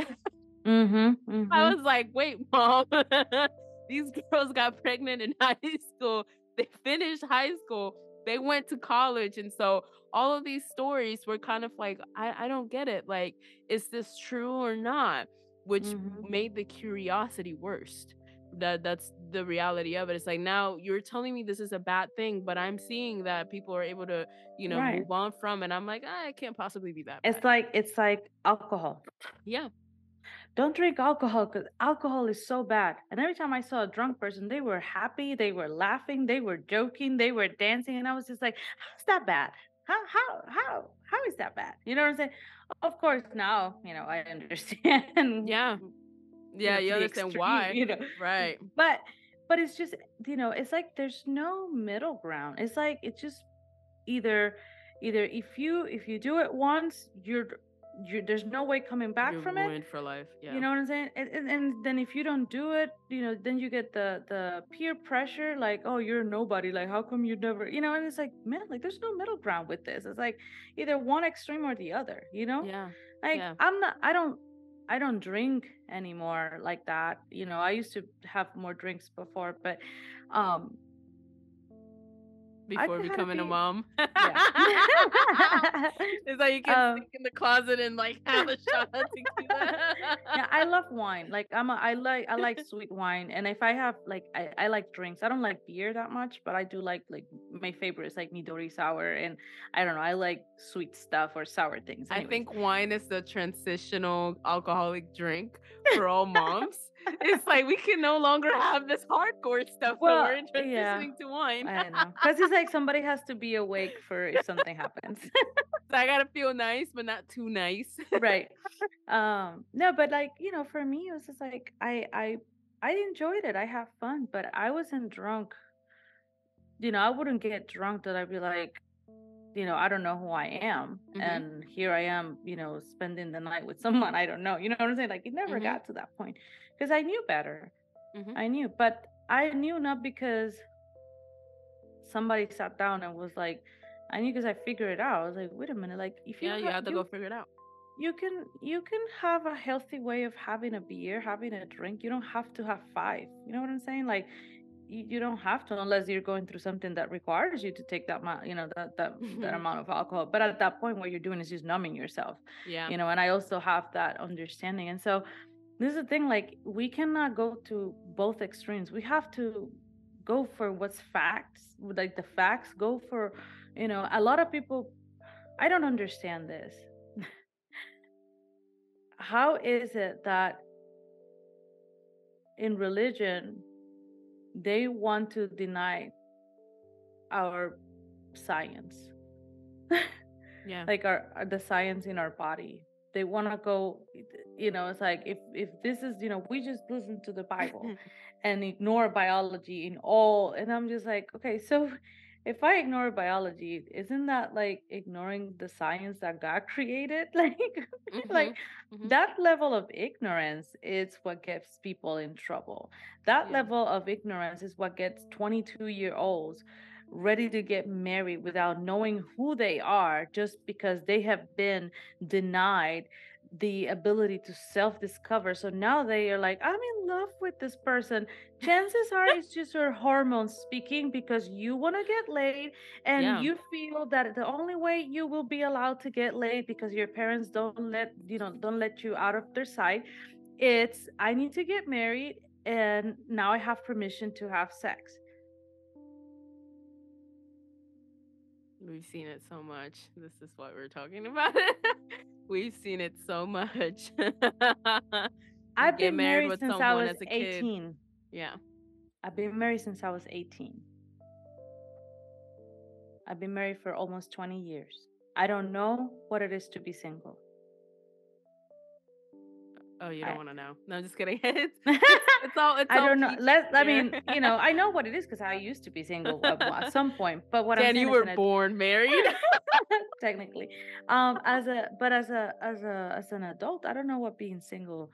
Mhm. I Mhm. was like, wait, mom, these girls got pregnant in high school. They finished high school. They went to college. And so all of these stories were kind of like, I, I don't get it. Like, is this true or not? Which Mhm. made the curiosity worst. That that's the reality of it. It's like now you're telling me this is a bad thing, but I'm seeing that people are able to, you know, Right. move on from, and I'm like, ah, it can't possibly be that It's bad. like it's like alcohol. Yeah, Don't drink alcohol because alcohol is so bad. And every time I saw a drunk person, they were happy, they were laughing, they were joking, they were dancing, and I was just like, "How's that bad? How how how how is that bad?" You know what I'm saying? Of course, now you know I understand. yeah, you yeah. know, You understand extreme. why, You know, right? but but it's just you know it's like there's no middle ground. It's like it's just either either if you if you do it once, you're you there's no way coming back You're from it ruined for life. Yeah. you know what I'm saying? And, and, and then if you don't do it, you know, then you get the the peer pressure, like, oh, you're nobody. Like, how come you never, you know? And it's like, man, like, there's no middle ground with this. It's like either one extreme or the other. You know? Yeah. Like, Yeah. I'm not. I don't. I don't drink anymore like that. You know, I used to have more drinks before, but um, Before becoming a mom. Yeah. it's like you can Um, sneak in the closet and like have a shot yeah, I love wine. Like I'm a, I like I like sweet wine, and if I have like I, I like drinks. I don't like beer that much, but I do like like my favorite is like Midori sour, and I don't know. I like sweet stuff or sour things. I think wine is the transitional alcoholic drink for all moms. It's like we can no longer have this hardcore stuff, Well, we're transitioning yeah. to wine. I know because it's like somebody has to be awake for if something happens. So I gotta feel nice, but not too nice. right. Um. No, but like you know, for me, it was just like I I I enjoyed it. I have fun, but I wasn't drunk. You know, I wouldn't get drunk that I'd be like. You know, I don't know who I am. Mhm. And here I am, you know, spending the night with someone I don't know. You know what I'm saying? Like it never Mhm. got to that point because I knew better. Mhm. I knew, but I knew not because somebody sat down and was like, I knew because I figured it out. I was like, wait a minute, like if you Yeah, you ha- have to you go figure it out. you can you can have a healthy way of having a beer, having a drink. You don't have to have five. You know what I'm saying? Like you, you don't have to unless you're going through something that requires you to take that amount, you know, that that that Mhm. amount of alcohol. But at that point, what you're doing is just numbing yourself Yeah. you know and i also have that understanding and so this is the thing like we cannot go to both extremes we have to go for what's facts like the facts go for you know a lot of people i don't understand this how is it that in religion they want to deny our science Yeah. like our, our the science in our body they want to go you know it's like if if this is you know we just listen to the bible and ignore biology in all and i'm just like okay so if i ignore biology isn't that like ignoring the science that god created like like Mhm. Mhm. that level of ignorance is what gets people in trouble that Yeah. level of ignorance is what gets 22 year olds ready to get married without knowing who they are just because they have been denied the ability to self discover so now they are like i'm in love with this person chances are it's just your hormones speaking because you want to get laid and Yeah. you feel that the only way you will be allowed to get laid because your parents don't let you know don't let you out of their sight it's i need to get married and now i have permission to have sex We've seen it so much. This is what we're talking about. We've seen it so much. i've been married married since i was as a kid. 18 yeah. i've been married since i was 18 i've been married for almost 20 years i don't know what it is to be single Oh, you don't want to know. No, I'm just kidding. It's, it's all. It's I all don't know. Let I mean, you know, I know what it is because I used to be single at, some point. But what I'm saying you were born married. technically, um, as a but as a as a as an adult, I don't know what being single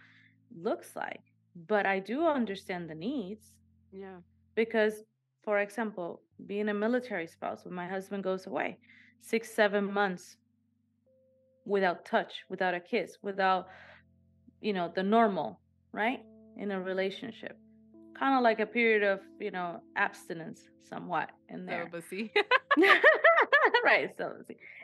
looks like. But I do understand the needs yeah. because, for example, being a military spouse, when my husband goes away, six seven months without touch, without a kiss, without you know the normal, right, in a relationship. Kind of like a period of you know abstinence somewhat in there. Celibacy. right so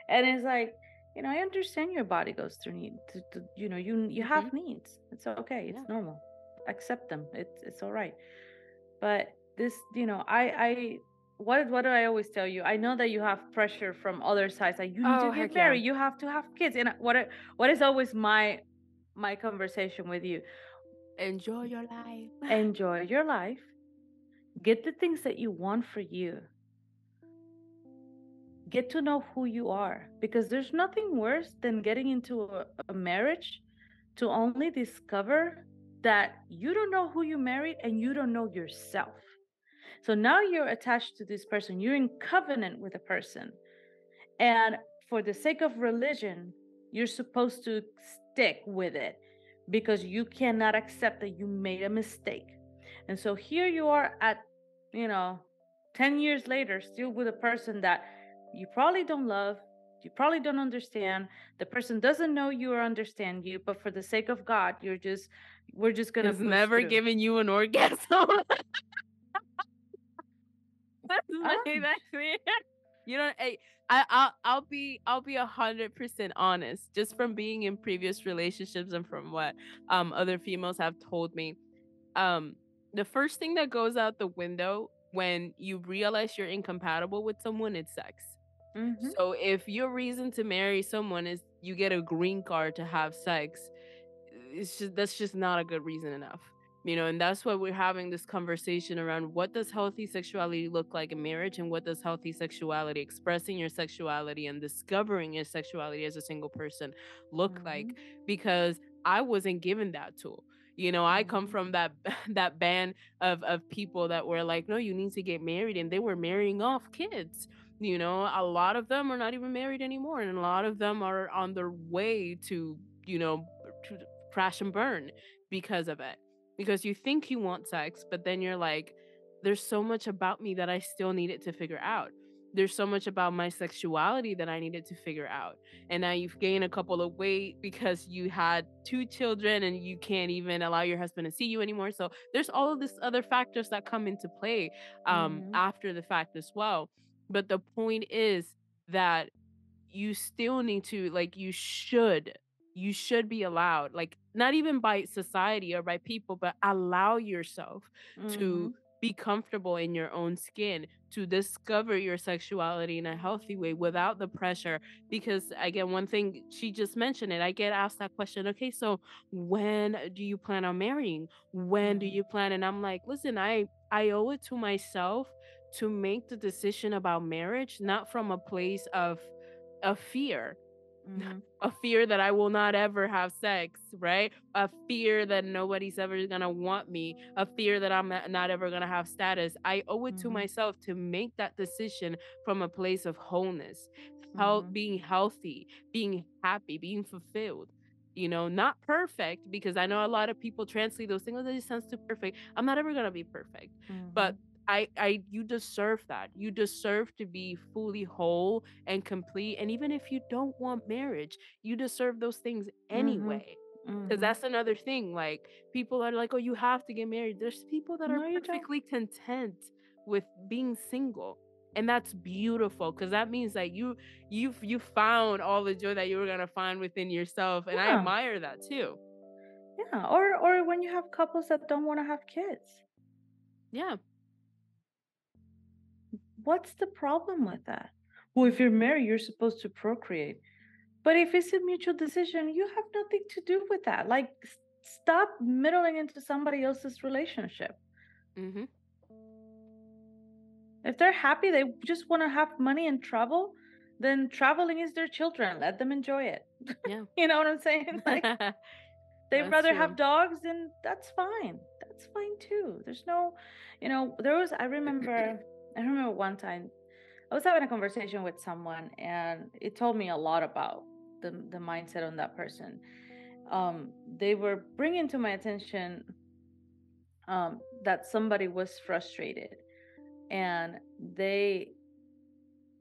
and it's like you know i understand your body goes through need to, to, you know you you have needs. It's okay it's Yeah. normal. Accept them. It's it's all right. But this you know i i what what do i always tell you? I know that you have pressure from other sides like you need Oh, to get yeah. married you have to have kids. And what what is always my my conversation with you. Enjoy your life. enjoy your life. Get the things that you want for you. Get to know who you are because there's nothing worse than getting into a, a marriage to only discover that you don't know who you married and you don't know yourself. So now you're attached to this person. You're in covenant with a person. And for the sake of religion you're supposed to stick with it because you cannot accept that you made a mistake and so here you are at you know 10 years later still with a person that you probably don't love you probably don't understand the person doesn't know you or understand you but for the sake of god you're just we're just gonna Has never through. given you an orgasm. Let's make Um. You know, hey, I, I'll I'll be I'll be a hundred percent honest, just from being in previous relationships and from what um other females have told me. Um, the first thing that goes out the window when you realize you're incompatible with someone is sex. Mhm. So if your reason to marry someone is you get a green card to have sex, it's just that's just not a good reason enough. You know, and that's why we're having this conversation around what does healthy sexuality look like in marriage and what does healthy sexuality, expressing your sexuality and discovering your sexuality as a single person look like because I wasn't given that tool. You know, I come Mhm. from that that band of of people that were like, no, you need to get married, and they were marrying off kids You know, a lot of them are not even married anymore, and a lot of them are on their way to, you know, to crash and burn because of it. Because you think you want sex, but then you're like, there's so much about me that I still needed to figure out. There's so much about my sexuality that I needed to figure out. And now you've gained a couple of weight because you had two children and you can't even allow your husband to see you anymore. So there's all of these other factors that come into play um, Mhm. after the fact as well. But the point is that you still need to like you should you should be allowed like not even by society or by people but allow yourself to Mhm. be comfortable in your own skin to discover your sexuality in a healthy way without the pressure because again one thing she just mentioned it i get asked that question okay so when do you plan on marrying when do Mhm. you plan and i'm like listen i i owe it to myself to make the decision about marriage not from a place of of fear Mhm. a fear that I will not ever have sex, right? A fear that nobody's ever gonna want me, a fear that I'm not ever gonna have status. I owe it to Mhm. myself to make that decision from a place of wholeness, health, Mhm. being healthy, being happy, being fulfilled. You know, not perfect because I know a lot of people translate those things. Oh, that sounds too perfect. I'm not ever gonna be perfect, but Mhm. I, I, you deserve that. You deserve to be fully whole and complete. And even if you don't want marriage, you deserve those things Mhm. anyway. Because Mhm. that's another thing. Like, people are like, oh, you have to get married. There's people that are No, you don't. perfectly content with being single. And that's beautiful because that means that you you've you found all the joy that you were gonna find within yourself. And I admire that too. Yeah. Or or when you have couples that don't want to have kids. Yeah. What's the problem with that? Well, if you're married, you're supposed to procreate. But if it's a mutual decision, you have nothing to do with that. Like, stop middling into somebody else's relationship. hmm If they're happy, they just want to have money and travel, then traveling is their children. Let them enjoy it. Yeah. You know what I'm saying? Like, they'd rather have dogs, and that's fine. That's fine too. There's no, you know, there was, I remember, I remember one time I was having a conversation with someone and it told me a lot about the, the mindset on that person. Um, they were bringing to my attention um, that somebody was frustrated and they,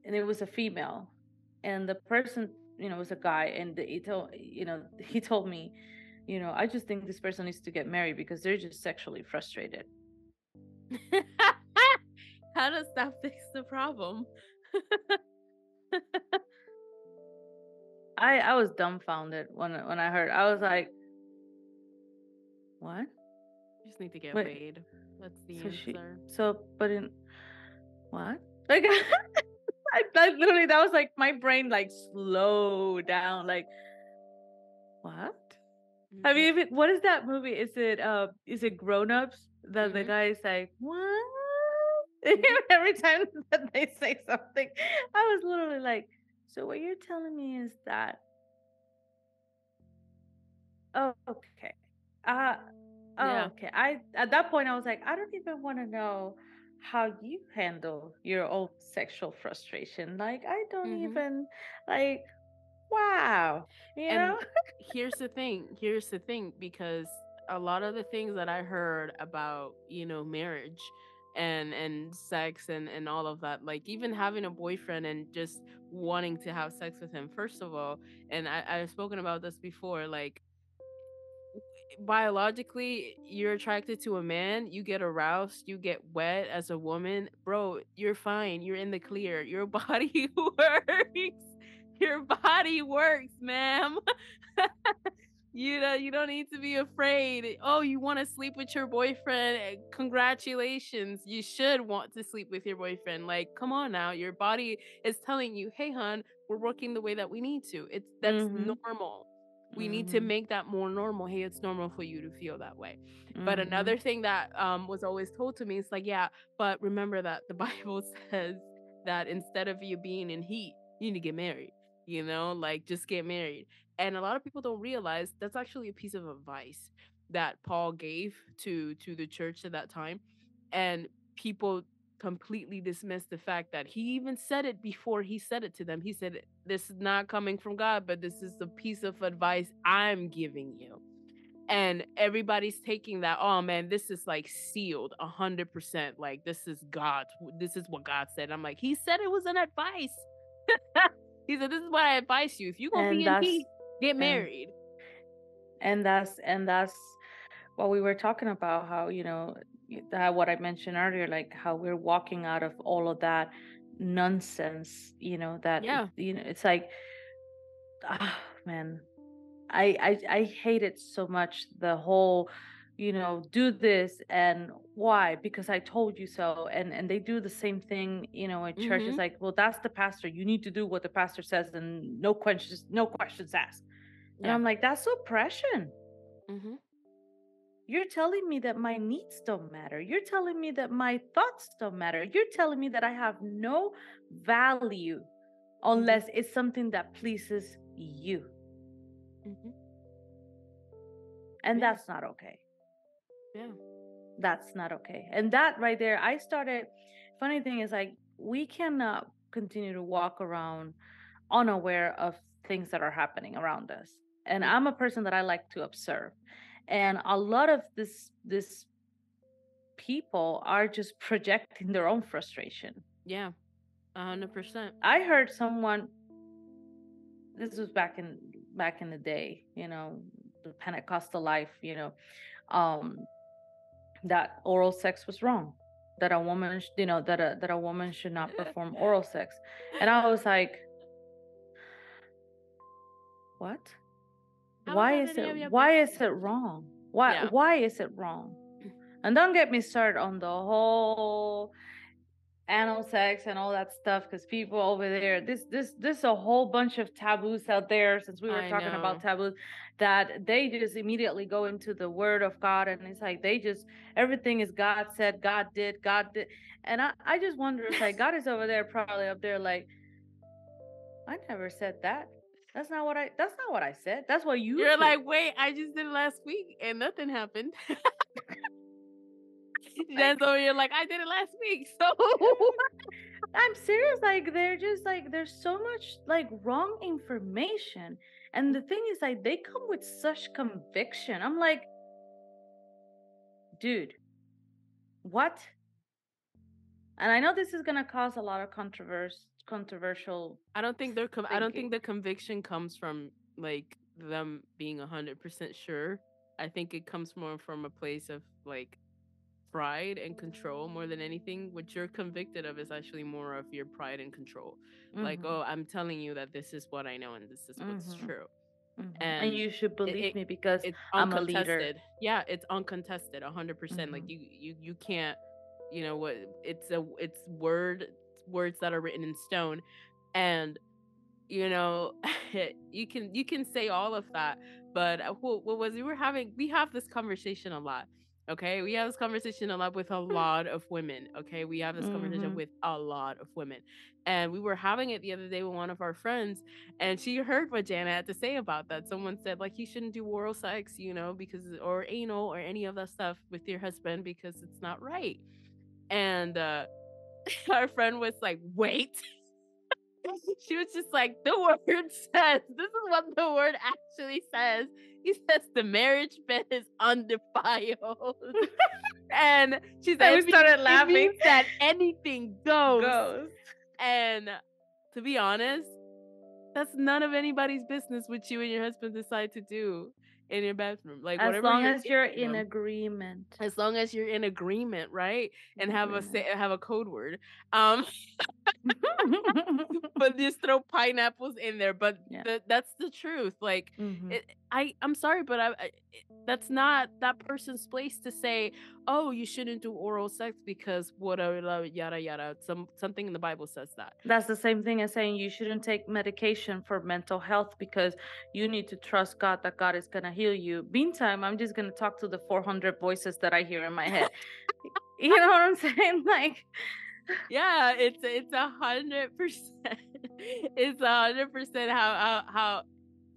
and it was a female and the person, you know, was a guy and he told, you know, he told me, you know, I just think this person needs to get married because they're just sexually frustrated. How does that fix the problem? I, I was dumbfounded when, when I heard, I was like, what? You just need to get Wait, laid. That's the so she, answer. so, but in, What? Like I, I literally that was like my brain like slow down like what? Have you Mhm. even what is that movie? Is it uh is it grown ups? That the Mhm. guy is like, What? Every time that they say something, I was literally like, So what you're telling me is that oh okay. Uh oh Yeah. okay. I at that point I was like, I don't even want to know how you handle your own sexual frustration. Like I don't Mhm. even like wow. You know? Here's the thing. Here's the thing because a lot of the things that I heard about, you know, marriage and and sex and and all of that, like even having a boyfriend and just wanting to have sex with him. First of all, and I I've spoken about this before, like biologically you're attracted to a man, you get aroused, you get wet as a woman, bro, you're fine. You're in the clear. Your body works. Your body works, ma'am. You know, you don't need to be afraid. Oh, you want to sleep with your boyfriend? eh, Congratulations. You should want to sleep with your boyfriend. Like, come on now. Your body is telling you, "Hey, hon, we're working the way that we need to." It's that's Mhm. normal. We need to Mhm. make that more normal. Hey, it's normal for you to feel that way. But Mhm. another thing that um was always told to me is like, yeah, but remember that the Bible says that instead of you being in heat, you need to get married. You know, like just get married. And a lot of people don't realize that's actually a piece of advice that Paul gave to to the church at that time. And people completely dismiss the fact that he even said it before he said it to them. He said, This is not coming from God, but this is a piece of advice I'm giving you. And everybody's taking that, oh man, this is like sealed a hundred percent. Like this is God. This is what God said. I'm like, he said it was an advice. he said, This is what I advise you. If you gonna And be in peace, get and married. and that's and that's what we were talking about how you know that what i mentioned earlier like how we're walking out of all of that nonsense you know that Yeah. you know it's like ah man I, I i hate it so much the whole you know do this and why because i told you so and and they do the same thing you know in church it's Mm-hmm. like well that's the pastor you need to do what the pastor says and no questions no questions asked and i'm like that's oppression Mm-hmm. you're telling me that my needs don't matter. You're telling me that my thoughts don't matter. You're telling me that I have no value Mm-hmm. unless it's something that pleases you. Mm-hmm. And Yeah. that's not okay. Yeah. That's not okay. And that right there, I started. Funny thing is, like, we cannot continue to walk around unaware of things that are happening around us. And. I'm a person that I like to observe. And a lot of this, this people are just projecting their own frustration. Yeah. A hundred percent. I heard someone this was back in back in the day, you know, the Pentecostal life, you know, um that oral sex was wrong. That a woman, sh- you know, that a that a woman should not perform oral sex. And I was like, what? Why is any of your it why is it wrong? Why Yeah. why is it wrong? And don't get me started on the whole anal sex and all that stuff because people over there this this this a whole bunch of taboos out there since we were I talking about taboos that they just immediately go into the word of god and it's like they just everything is god said god did god did and i i just wonder if like god is over there probably up there like i never said that that's not what i that's not what i said that's what you You're said." like, wait, I just did last week and nothing happened. That's over you're like, I did it last week. So I'm serious. Like they're just like there's so much like wrong information, and the thing is like they come with such conviction. I'm like, dude, what? And I know this is gonna cause a lot of controversy, controversial. I don't think they're com- I don't think the conviction comes from like them being a hundred percent sure. I think it comes more from a place of like pride and control more than anything. What you're convicted of is actually more of your pride and control. Like, Mhm, oh, I'm telling you that this is what I know and this is what's Mhm. true. mhm. and and you should believe it- me because It's I'm a leader. Yeah, it's uncontested, hundred percent. Like Mhm. you, you, you can't. You know what? It's a, it's word, words that are written in stone, and you know, you can, you can say all of that. But uh, what, what was we were having? We have this conversation a lot. Okay, we have this conversation a lot with a lot of women. Okay, we have this conversation Mhm. with a lot of women, and we were having it the other day with one of our friends, and she heard what Jana had to say about that. Someone said like you shouldn't do oral sex, you know, because or anal or any of that stuff with your husband because it's not right. And uh our friend was like, "Wait." she was just like, "The word says. This is what the word actually says. He says the marriage bed is undefiled." and she said, we started laughing. that anything goes." Goes. And to be honest, that's none of anybody's business what you and your husband decide to do in your bathroom. Like As long you're as you're in agreement. as long as you're in agreement, right? And have a say, have a code word. Um, but just throw pineapples in there. But Yeah. the, that's the truth. Like Mhm. it, I, I'm sorry, but I, I, that's not that person's place to say, "Oh, you shouldn't do oral sex because what yada yada." Some something in the Bible says that. That's the same thing as saying you shouldn't take medication for mental health because you need to trust God that God is going to heal you. Meantime, I'm just going to talk to the 400 voices that I hear in my head. you know what I'm saying? Like, yeah it's it's a hundred percent it's a hundred percent how how how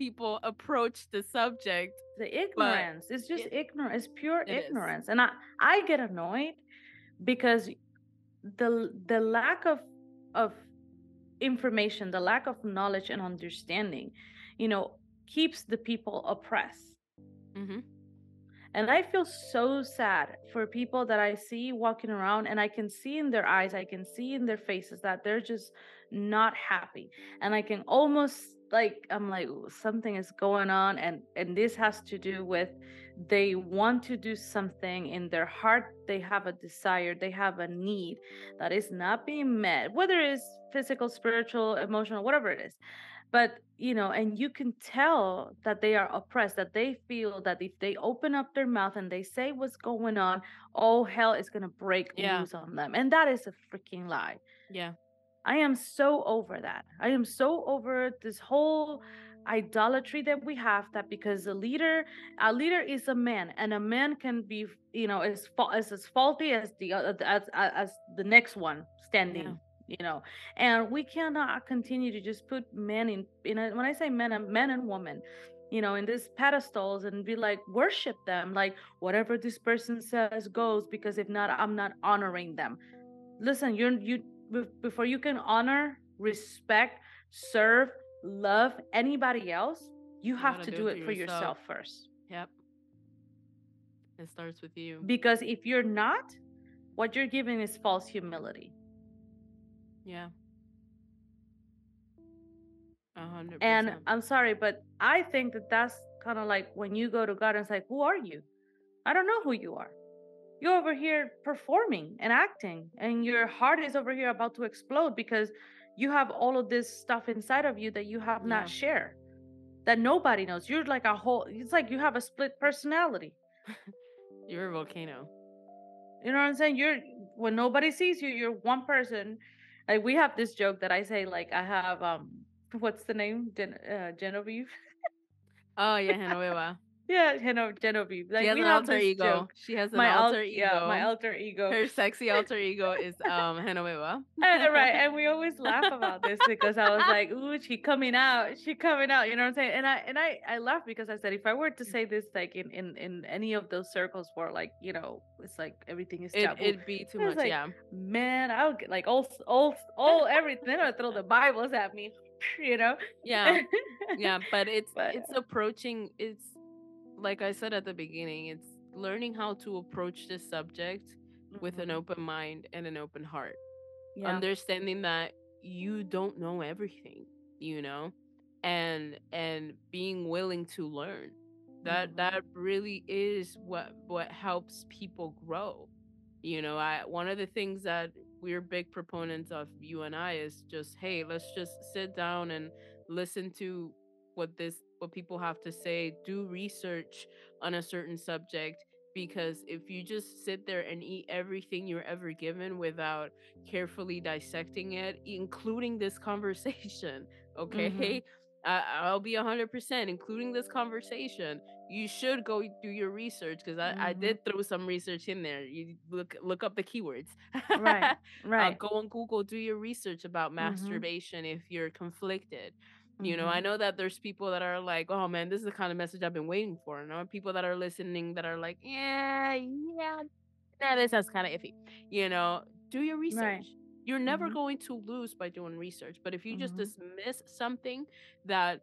people approach the subject the ignorance it's just it- ignorance it's pure it is. ignorance and i i get annoyed because the the lack of of information the lack of knowledge and understanding you know keeps the people oppressed Mm-hmm. and i feel so sad for people that i see walking around and i can see in their eyes i can see in their faces that they're just not happy and i can almost like i'm like something is going on and and this has to do with they want to do something in their heart they have a desire they have a need that is not being met whether it's physical spiritual emotional whatever it is but you know and you can tell that they are oppressed that they feel that if they open up their mouth and they say what's going on all hell is going to break Yeah. loose on them and that is a freaking lie Yeah. I am so over that. I am so over this whole idolatry that we have that because a leader a leader is a man and a man can be you know as fa- as, as faulty as the uh, as, as as the next one standing you know and we cannot continue to just put men in you know when i say men and men and women you know in these pedestals and be like worship them like whatever this person says goes because if not i'm not honoring them listen you're you before you can honor respect serve love anybody else you have gotta do do it it for yourself. yourself first Yep. It starts with you. because if you're not what you're giving is false humility yeah. A hundred and percent. And I'm sorry but i think that that's kind of like when you go to god and it's like who are you i don't know who you are you're over here performing and acting and your heart is over here about to explode because you have all of this stuff inside of you that you have Yeah. not shared that nobody knows you're like a whole it's like you have a split personality You're a volcano. you know what i'm saying you're when nobody sees you you're one person like we have this joke that i say like i have um what's the name Gen- uh, genevieve Oh yeah, Genoveva. Yeah Geno- genevieve like she has we an have alter ego. joke. She has an my al- alter ego. yeah my alter ego Her sexy alter ego is um Genoveva. Uh, right and we always laugh about this because i was like ooh she coming out she coming out you know what i'm saying and i and i i laugh because i said if i were to say this like in in in any of those circles where like you know it's like everything is It taboo it'd be too much, like, yeah. man i'll get like all all all everything they're throw the bibles at me you know Yeah. Yeah. But it's But- it's approaching it's like I said at the beginning, it's learning how to approach this subject with an Mhm. open mind and an open heart. yeah understanding that you don't know everything you know and and being willing to learn that Mhm. that really is what what helps people grow you know i one of the things that we're big proponents of you and i is just hey let's just sit down and listen to what this what people have to say do research on a certain subject because if you just sit there and eat everything you're ever given without carefully dissecting it, including this conversation. Okay. I, I'll be 100%, including this conversation. You should go do your research because I, I Mhm. did throw some research in there. You look look up the keywords. right Uh, right go on Google, do your research about Mhm. masturbation if you're conflicted. You know, I Mhm. know that there's people that are like, oh man, this is the kind of message I've been waiting for. And there are people that are listening that are like, yeah, yeah, nah, this is kind of iffy. You know, do your research. You're never Mhm. going to lose by doing research. But if you just Mhm. dismiss something that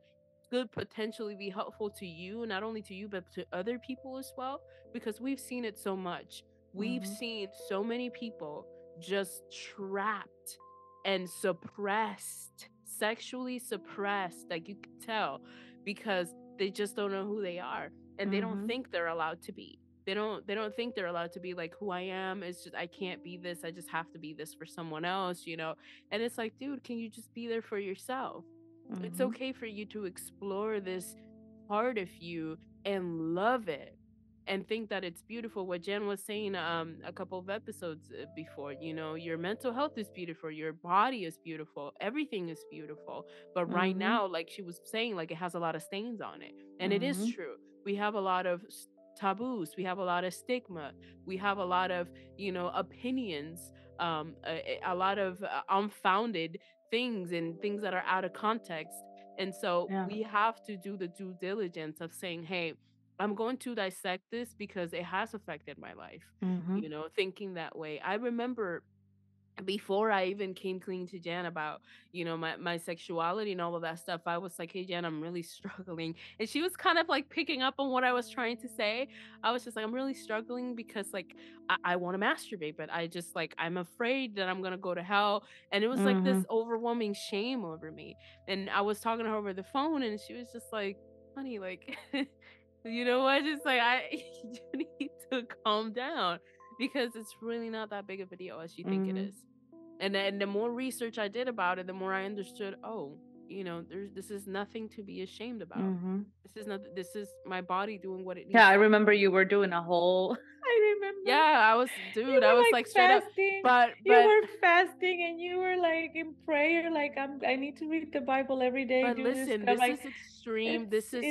could potentially be helpful to you, not only to you, but to other people as well, because we've seen it so much. We've Mhm. seen so many people just trapped and suppressed, sexually suppressed, like you can tell, because they just don't know who they are and they don't Mhm. think they're allowed to be. They don't they don't think they're allowed to be like who I am. It's just I can't be this. I just have to be this for someone else, you know. And it's like, dude, can you just be there for yourself? It's Mhm. okay for you to explore this part of you and love it and think that it's beautiful what jen was saying um a couple of episodes uh, before you know your mental health is beautiful your body is beautiful everything is beautiful but right Mhm. now like she was saying like it has a lot of stains on it and it is Mhm. true we have a lot of taboos we have a lot of stigma we have a lot of you know opinions um a, a lot of uh, unfounded things and things that are out of context and so Yeah. we have to do the due diligence of saying hey i'm going to dissect this because it has affected my life Mhm. you know thinking that way i remember before I even came clean to Jan about, you know, my, my sexuality and all of that stuff, I was like, hey, Jan, I'm really struggling. And she was kind of like picking up on what I was trying to say. I was just like, I'm really struggling because like I, I want to masturbate, but I just like, I'm afraid that I'm going to go to hell. And it was like this Mhm. overwhelming shame over me. And I was talking to her over the phone and she was just like, honey, like, you know what? Just like, I, you need to calm down because it's really not that big of a deal as you think it Mhm. is. And then the more research I did about it, the more I understood, oh, you know, there's this is nothing to be ashamed about. Mhm. This is not this is my body doing what it needs. Yeah, I remember you were doing a whole I remember. Yeah, I was dude, I was like like straight up fasting. but You were fasting and you were like in prayer, like I'm I need to read the Bible every day, but this. listen, I'm this like is extreme. This is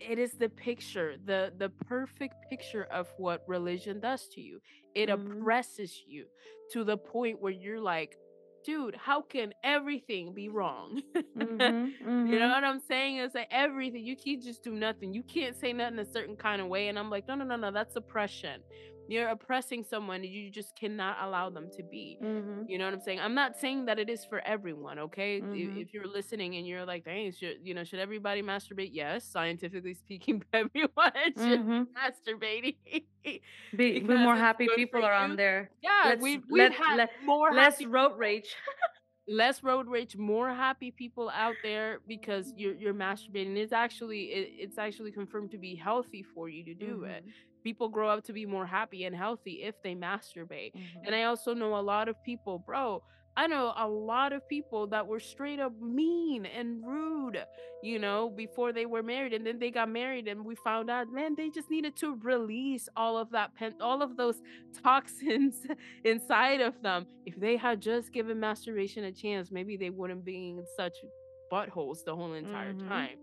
it is the picture, the the perfect picture of what religion does to you. It mhm. oppresses you to the point where you're like, dude, how can everything be wrong? Mhm. you know Mhm. what I'm saying? It's like everything. You can't just do nothing. You can't say nothing a certain kind of way. And I'm like, no, no, no, no, that's oppression. You're oppressing someone you just cannot allow them to be. Mhm. You know what I'm saying? I'm not saying that it is for everyone, okay? If, Mhm. if you're listening and you're like, dang, should you know, should everybody masturbate? Yes, scientifically speaking, everyone should Mhm. be masturbating Be be more happy people around there. Yeah, Let's we've we've let had let more less road rage. less road rage, more happy people out there because you're you're masturbating. It's actually it, it's actually confirmed to be healthy for you to do it. People grow up to be more happy and healthy if they masturbate. And Mhm. I also know a lot of people, bro. I know a lot of people that were straight up mean and rude, you know, before they were married. And then they got married and we found out, man, they just needed to release all of that pen, all of those toxins inside of them. If they had just given masturbation a chance, maybe they wouldn't be in such buttholes the whole entire Mhm. time,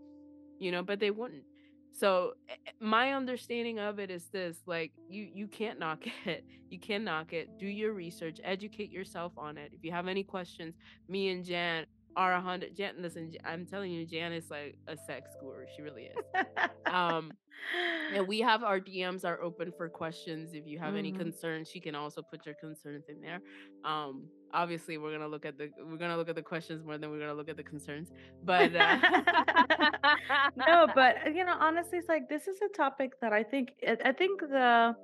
you know, but they wouldn't. So eh, eh, my understanding of it is this like you you can't knock it. You can knock it. Do your research, educate yourself on it. If you have any questions, me and Jan are a hundred Jan listen, I'm telling you, Jan is like a sex guru. She really is. Um and we have our DMs are open for questions. If you have any Mhm. concerns, she can also put your concerns in there. Um, obviously, we're gonna look at the we're gonna look at the questions more than we're gonna look at the concerns. But uh, No, but, uh, you know, honestly, it's like this is a topic that I think I I think the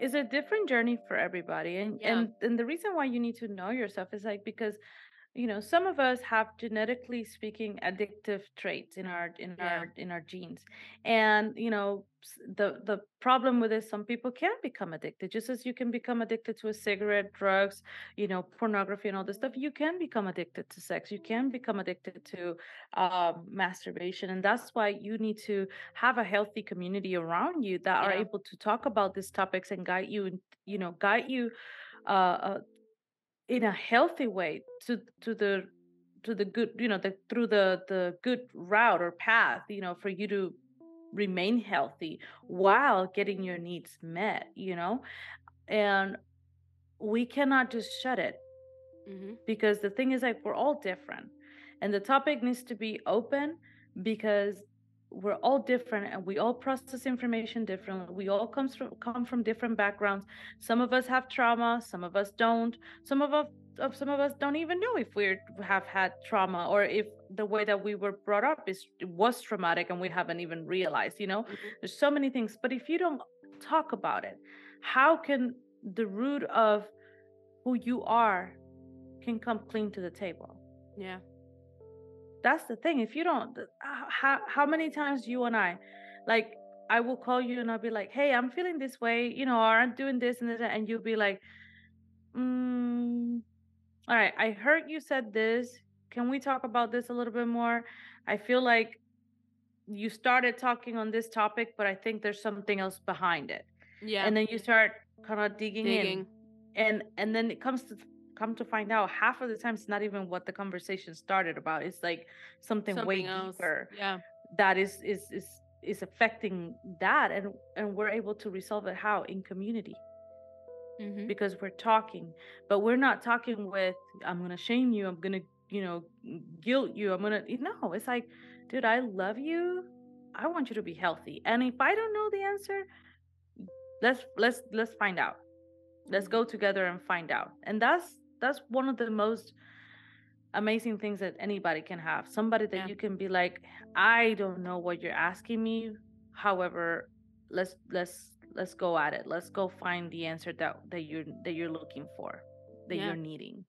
is a different journey for everybody. And yeah, and and the reason why you need to know yourself is like because you know some of us have genetically speaking addictive traits in our in yeah, our in our genes. And you know the the problem with this some people can become addicted. Just as you can become addicted to a cigarette drugs you know pornography and all this stuff you can become addicted to sex. You can become addicted to um, masturbation. And that's why you need to have a healthy community around you that are able to talk about these topics and guide you and you know guide you uh, uh, in a healthy way to to the to the good you know the through the the good route or path you know for you to remain healthy while getting your needs met you know? And we cannot just shut it hmm because the thing is like we're all different and the topic needs to be open because we're all different and we all process information differently. We all comes from come from different backgrounds. Some of us have trauma some of us don't. Some of us of some of us don't even know if we have had trauma or if the way that we were brought up is was traumatic and we haven't even realized you know? Hmm there's so many things. But if you don't talk about it how can the root of who you are can come clean to the table. yeah, That's the thing. If you don't, how how many times you and I, like, I will call you and I'll be like, "Hey, I'm feeling this way, you know, or I'm doing this and this," and you'll be like, mm, "All right, I heard you said this. Can we talk about this a little bit more? I feel like you started talking on this topic, but I think there's something else behind it." yeah. And then you start kind of digging in Digging and and then it comes to come to find out half of the time it's not even what the conversation started about it's like something way else. deeper Yeah, that is is is is affecting that and and we're able to resolve it how? In community. Hmm because we're talking but we're not talking with i'm gonna shame you i'm gonna you know guilt you i'm gonna no it's like dude i love you i want you to be healthy and if i don't know the answer let's let's let's find out. Let's hmm go together and find out and that's that's one of the most amazing things that anybody can have. Somebody that Yeah. you can be like, I don't know what you're asking me. However, let's let's let's go at it. Let's go find the answer that that you're that you're looking for, that Yeah. you're needing.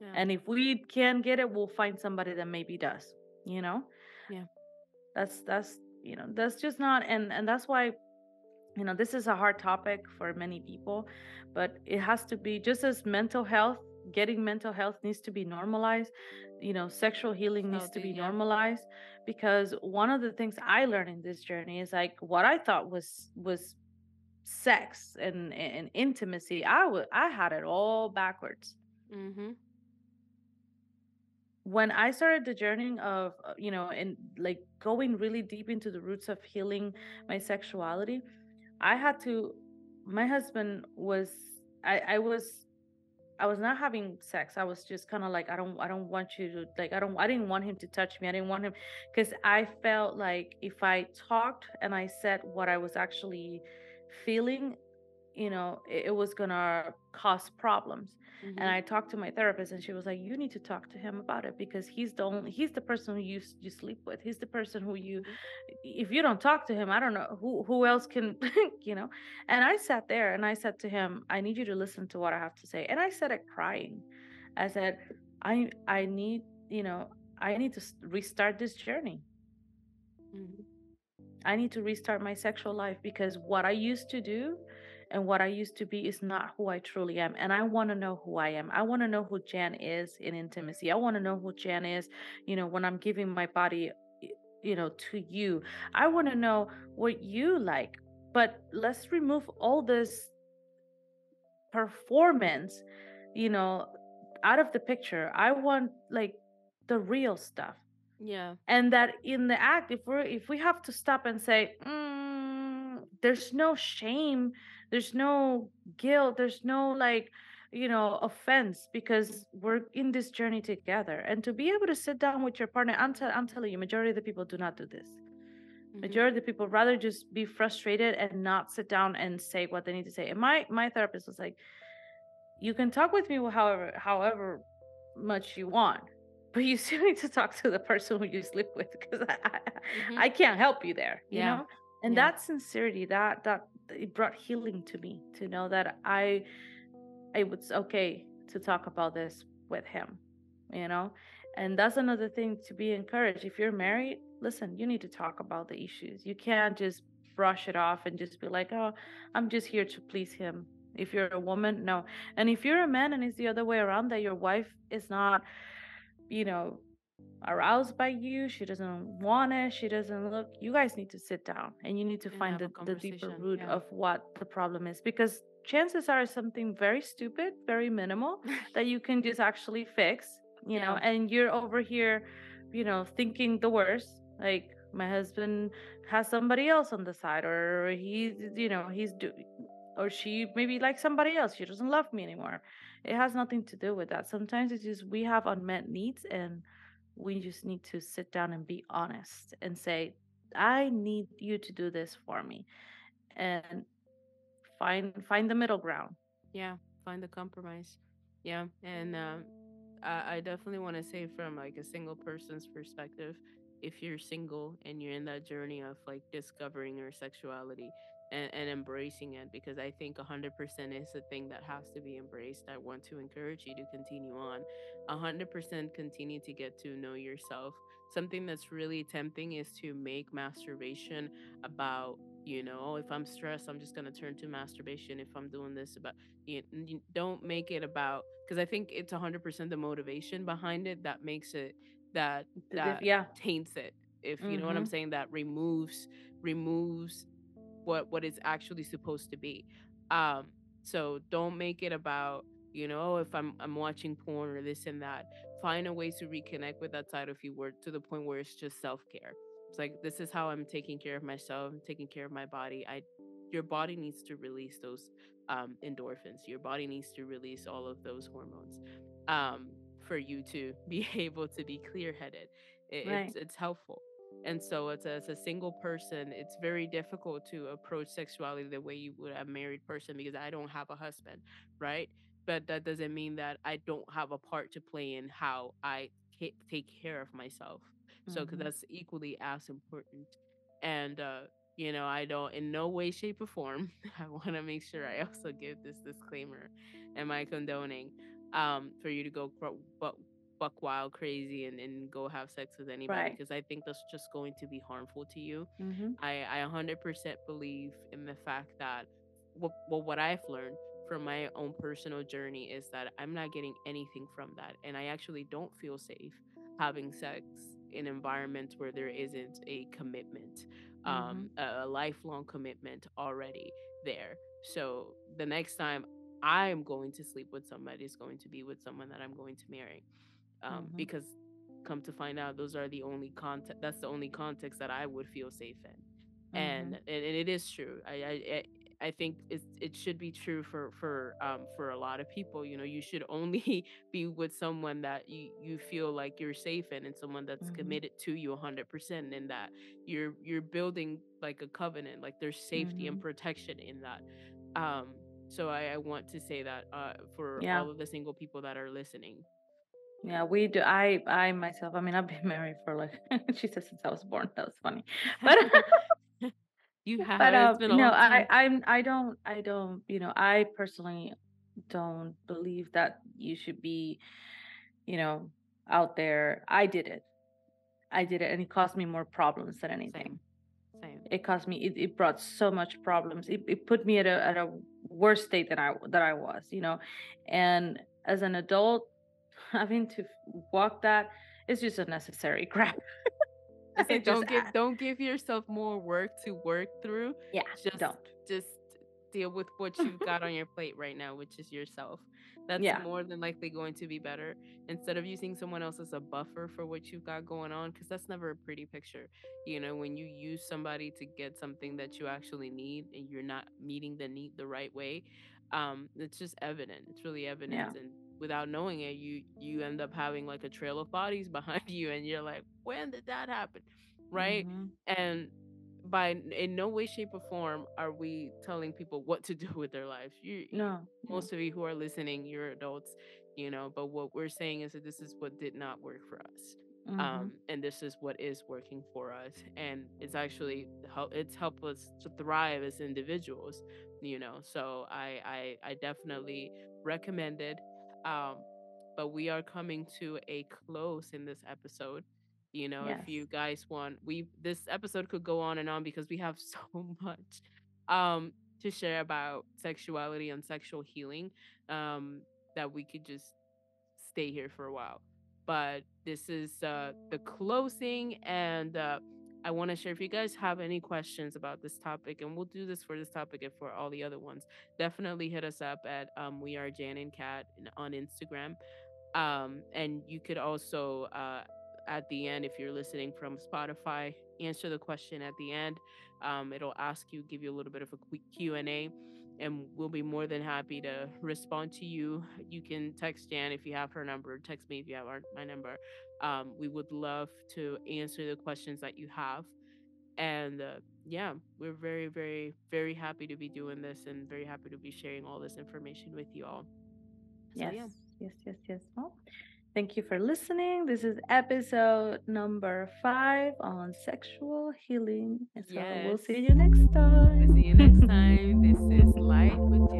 Yeah. And if we can't get it, we'll find somebody that maybe does. You know? Yeah. That's that's you know, that's just not and and that's why you know this is a hard topic for many people but it has to be just as mental health getting mental health needs to be normalized you know sexual healing needs to be yeah. normalized because one of the things i learned in this journey is like what i thought was was sex and and intimacy i would i had it all backwards Mm-hmm. when I started the journey of, uh, you know, and like going really deep into the roots of healing my sexuality, I had to, my husband was, I, I was, I was not having sex. I was just kind of like, I don't, I don't want you to, like, I don't, I didn't want him to touch me. I didn't want him, because I felt like if I talked and I said what I was actually feeling, you know, it, it was gonna cause problems and Mm-hmm. I talked to my therapist, and she was like, "You need to talk to him about it because he's the only he's the person who you you sleep with. He's the person who you Mhm. if you don't talk to him, I don't know who who else can, you know." And I sat there and I said to him, "I need you to listen to what I have to say." And I said it crying. I said, "I I need you know I need to restart this journey. Mm-hmm. I need to restart my sexual life because what I used to do and what I used to be is not who I truly am. And I want to know who I am. I want to know who Jan is in intimacy. I want to know who Jan is, you know, when I'm giving my body, you know, to you. I want to know what you like. But let's remove all this performance, you know, out of the picture. I want like the real stuff Yeah. and that in the act if we're if we have to stop and say mm, there's no shame there's no guilt there's no like you know offense because we're in this journey together and to be able to sit down with your partner i'm, tell I'm telling you majority of the people do not do this Mm-hmm. majority of the people rather just be frustrated and not sit down and say what they need to say and my my therapist was like you can talk with me however however much you want but you still need to talk to the person who you sleep with because I, I, Mhm. I can't help you there you Yeah. know and Yeah. that sincerity that that it brought healing to me to know that i it was okay to talk about this with him you know? And that's another thing to be encouraged if you're married listen you need to talk about the issues. You can't just brush it off and just be like oh i'm just here to please him. If you're a woman no. And if you're a man and it's the other way around that your wife is not you know aroused by you she doesn't want it she doesn't look you guys need to sit down and you need to And find the, the deeper root yeah. of what the problem is because chances are something very stupid very minimal that you can just actually fix you know and you're over here you know thinking the worst like my husband has somebody else on the side or he's you know he's do or she maybe likes somebody else she doesn't love me anymore. It has nothing to do with that. Sometimes it's just we have unmet needs and we just need to sit down and be honest and say i need you to do this for me and find find the middle ground. Yeah find the compromise. Yeah and um i, I definitely want to say from like a single person's perspective if you're single and you're in that journey of like discovering your sexuality and, and embracing it because i think 100% is a thing that has to be embraced. I want to encourage you to continue on. 100% continue to get to know yourself. Something that's really tempting is to make masturbation about you know if i'm stressed i'm just going to turn to masturbation if i'm doing this about you, you don't make it about because i think it's 100% the motivation behind it that makes it that that yeah. taints it if you know what i'm Mhm. saying that removes removes what what it's actually supposed to be um so don't make it about you know if i'm i'm watching porn or this and that find a way to reconnect with that side of you where to the point where it's just self-care. It's like this is how i'm taking care of myself I'm taking care of my body i your body needs to release those um, endorphins your body needs to release all of those hormones um, for you to be able to be clear-headed. It, Right. it's it's helpful and so it's as a single person it's very difficult to approach sexuality the way you would a married person because i don't have a husband right but that doesn't mean that I don't have a part to play in how I ca- take care of myself. So, because that's equally as important. And, uh, you know, I don't, in no way, shape, or form, I want to make sure I also give this disclaimer. Am I condoning um, for you to go buck, wild crazy and, and go have sex with anybody? Right. Because I think that's just going to be harmful to you. Mhm. I, I 100% believe in the fact that what, well, what I've learned from my own personal journey is that I'm not getting anything from that. And I actually don't feel safe having sex in environments where there isn't a commitment, um, Mhm. a, a lifelong commitment already there. So the next time I'm going to sleep with somebody is going to be with someone that I'm going to marry. Um, Mhm. because come to find out, those are the only context. That's the only context that I would feel safe in and Mhm. and it is true. I I I think it's, it should be true for for um for a lot of people. You know, you should only be with someone that you you feel like you're safe in, and someone that's Mhm. committed to you 100%, and that you're you're building like a covenant, like there's safety and Mhm. protection in that. Um, so I, I want to say that uh for Yeah. all of the single people that are listening. Yeah, we do. I, I myself. I mean, I've been married for like she says since I was born. That was funny, but you have but um, a no, I. I'm, I don't, I don't. You know, I personally don't believe that you should be, you know, out there. I did it. I did it, and it caused me more problems than anything. Same, same. It caused me. It, it brought so much problems. It, it put me at a at a worse state than I that I was. You know, and as an adult, having to walk that is just unnecessary crap. It's It like just don't give don't give yourself more work to work through. yeah, Just don't. just deal with what you've got on your plate right now, which is yourself. That's Yeah. more than likely going to be better instead of using someone else as a buffer for what you've got going on because that's never a pretty picture. You know, when you use somebody to get something that you actually need and you're not meeting the need the right way, um it's just evident. It's really Yeah. evident and without knowing it, you you end up having like a trail of bodies behind you and you're like, "When did that happen?" right? Mhm. And by in no way, shape, or form are we telling people what to do with their lives. You, No. Most of you who are listening, you're adults, you know. But what we're saying is that this is what did not work for us, Mhm. um, and this is what is working for us, and it's actually help. It's helped us to thrive as individuals, you know. So I, I, I definitely recommend it. Um, but we are coming to a close in this episode you know if you guys want we this episode could go on and on because we have so much um to share about sexuality and sexual healing um that we could just stay here for a while. But this is uh the closing and uh I want to share if you guys have any questions about this topic, and we'll do this for this topic and for all the other ones. Definitely hit us up at um, we are Jan and Kat on Instagram um, and you could also, uh, at the end, if you're listening from Spotify, answer the question at the end. Um, it'll ask you, give you a little bit of a quick Q and A, and we'll be more than happy to respond to you. You can text Jan if you have her number. Text me if you have our, my number. Um, we would love to answer the questions that you have. And uh, yeah, we're very, very, very happy to be doing this and very happy to be sharing all this information with you all. So Yes. yeah. Yes. Yes. Yes. Well, thank you for listening. This is episode number five on sexual healing. And so we'll see you next time. We'll see you next time. This is Life with Kat.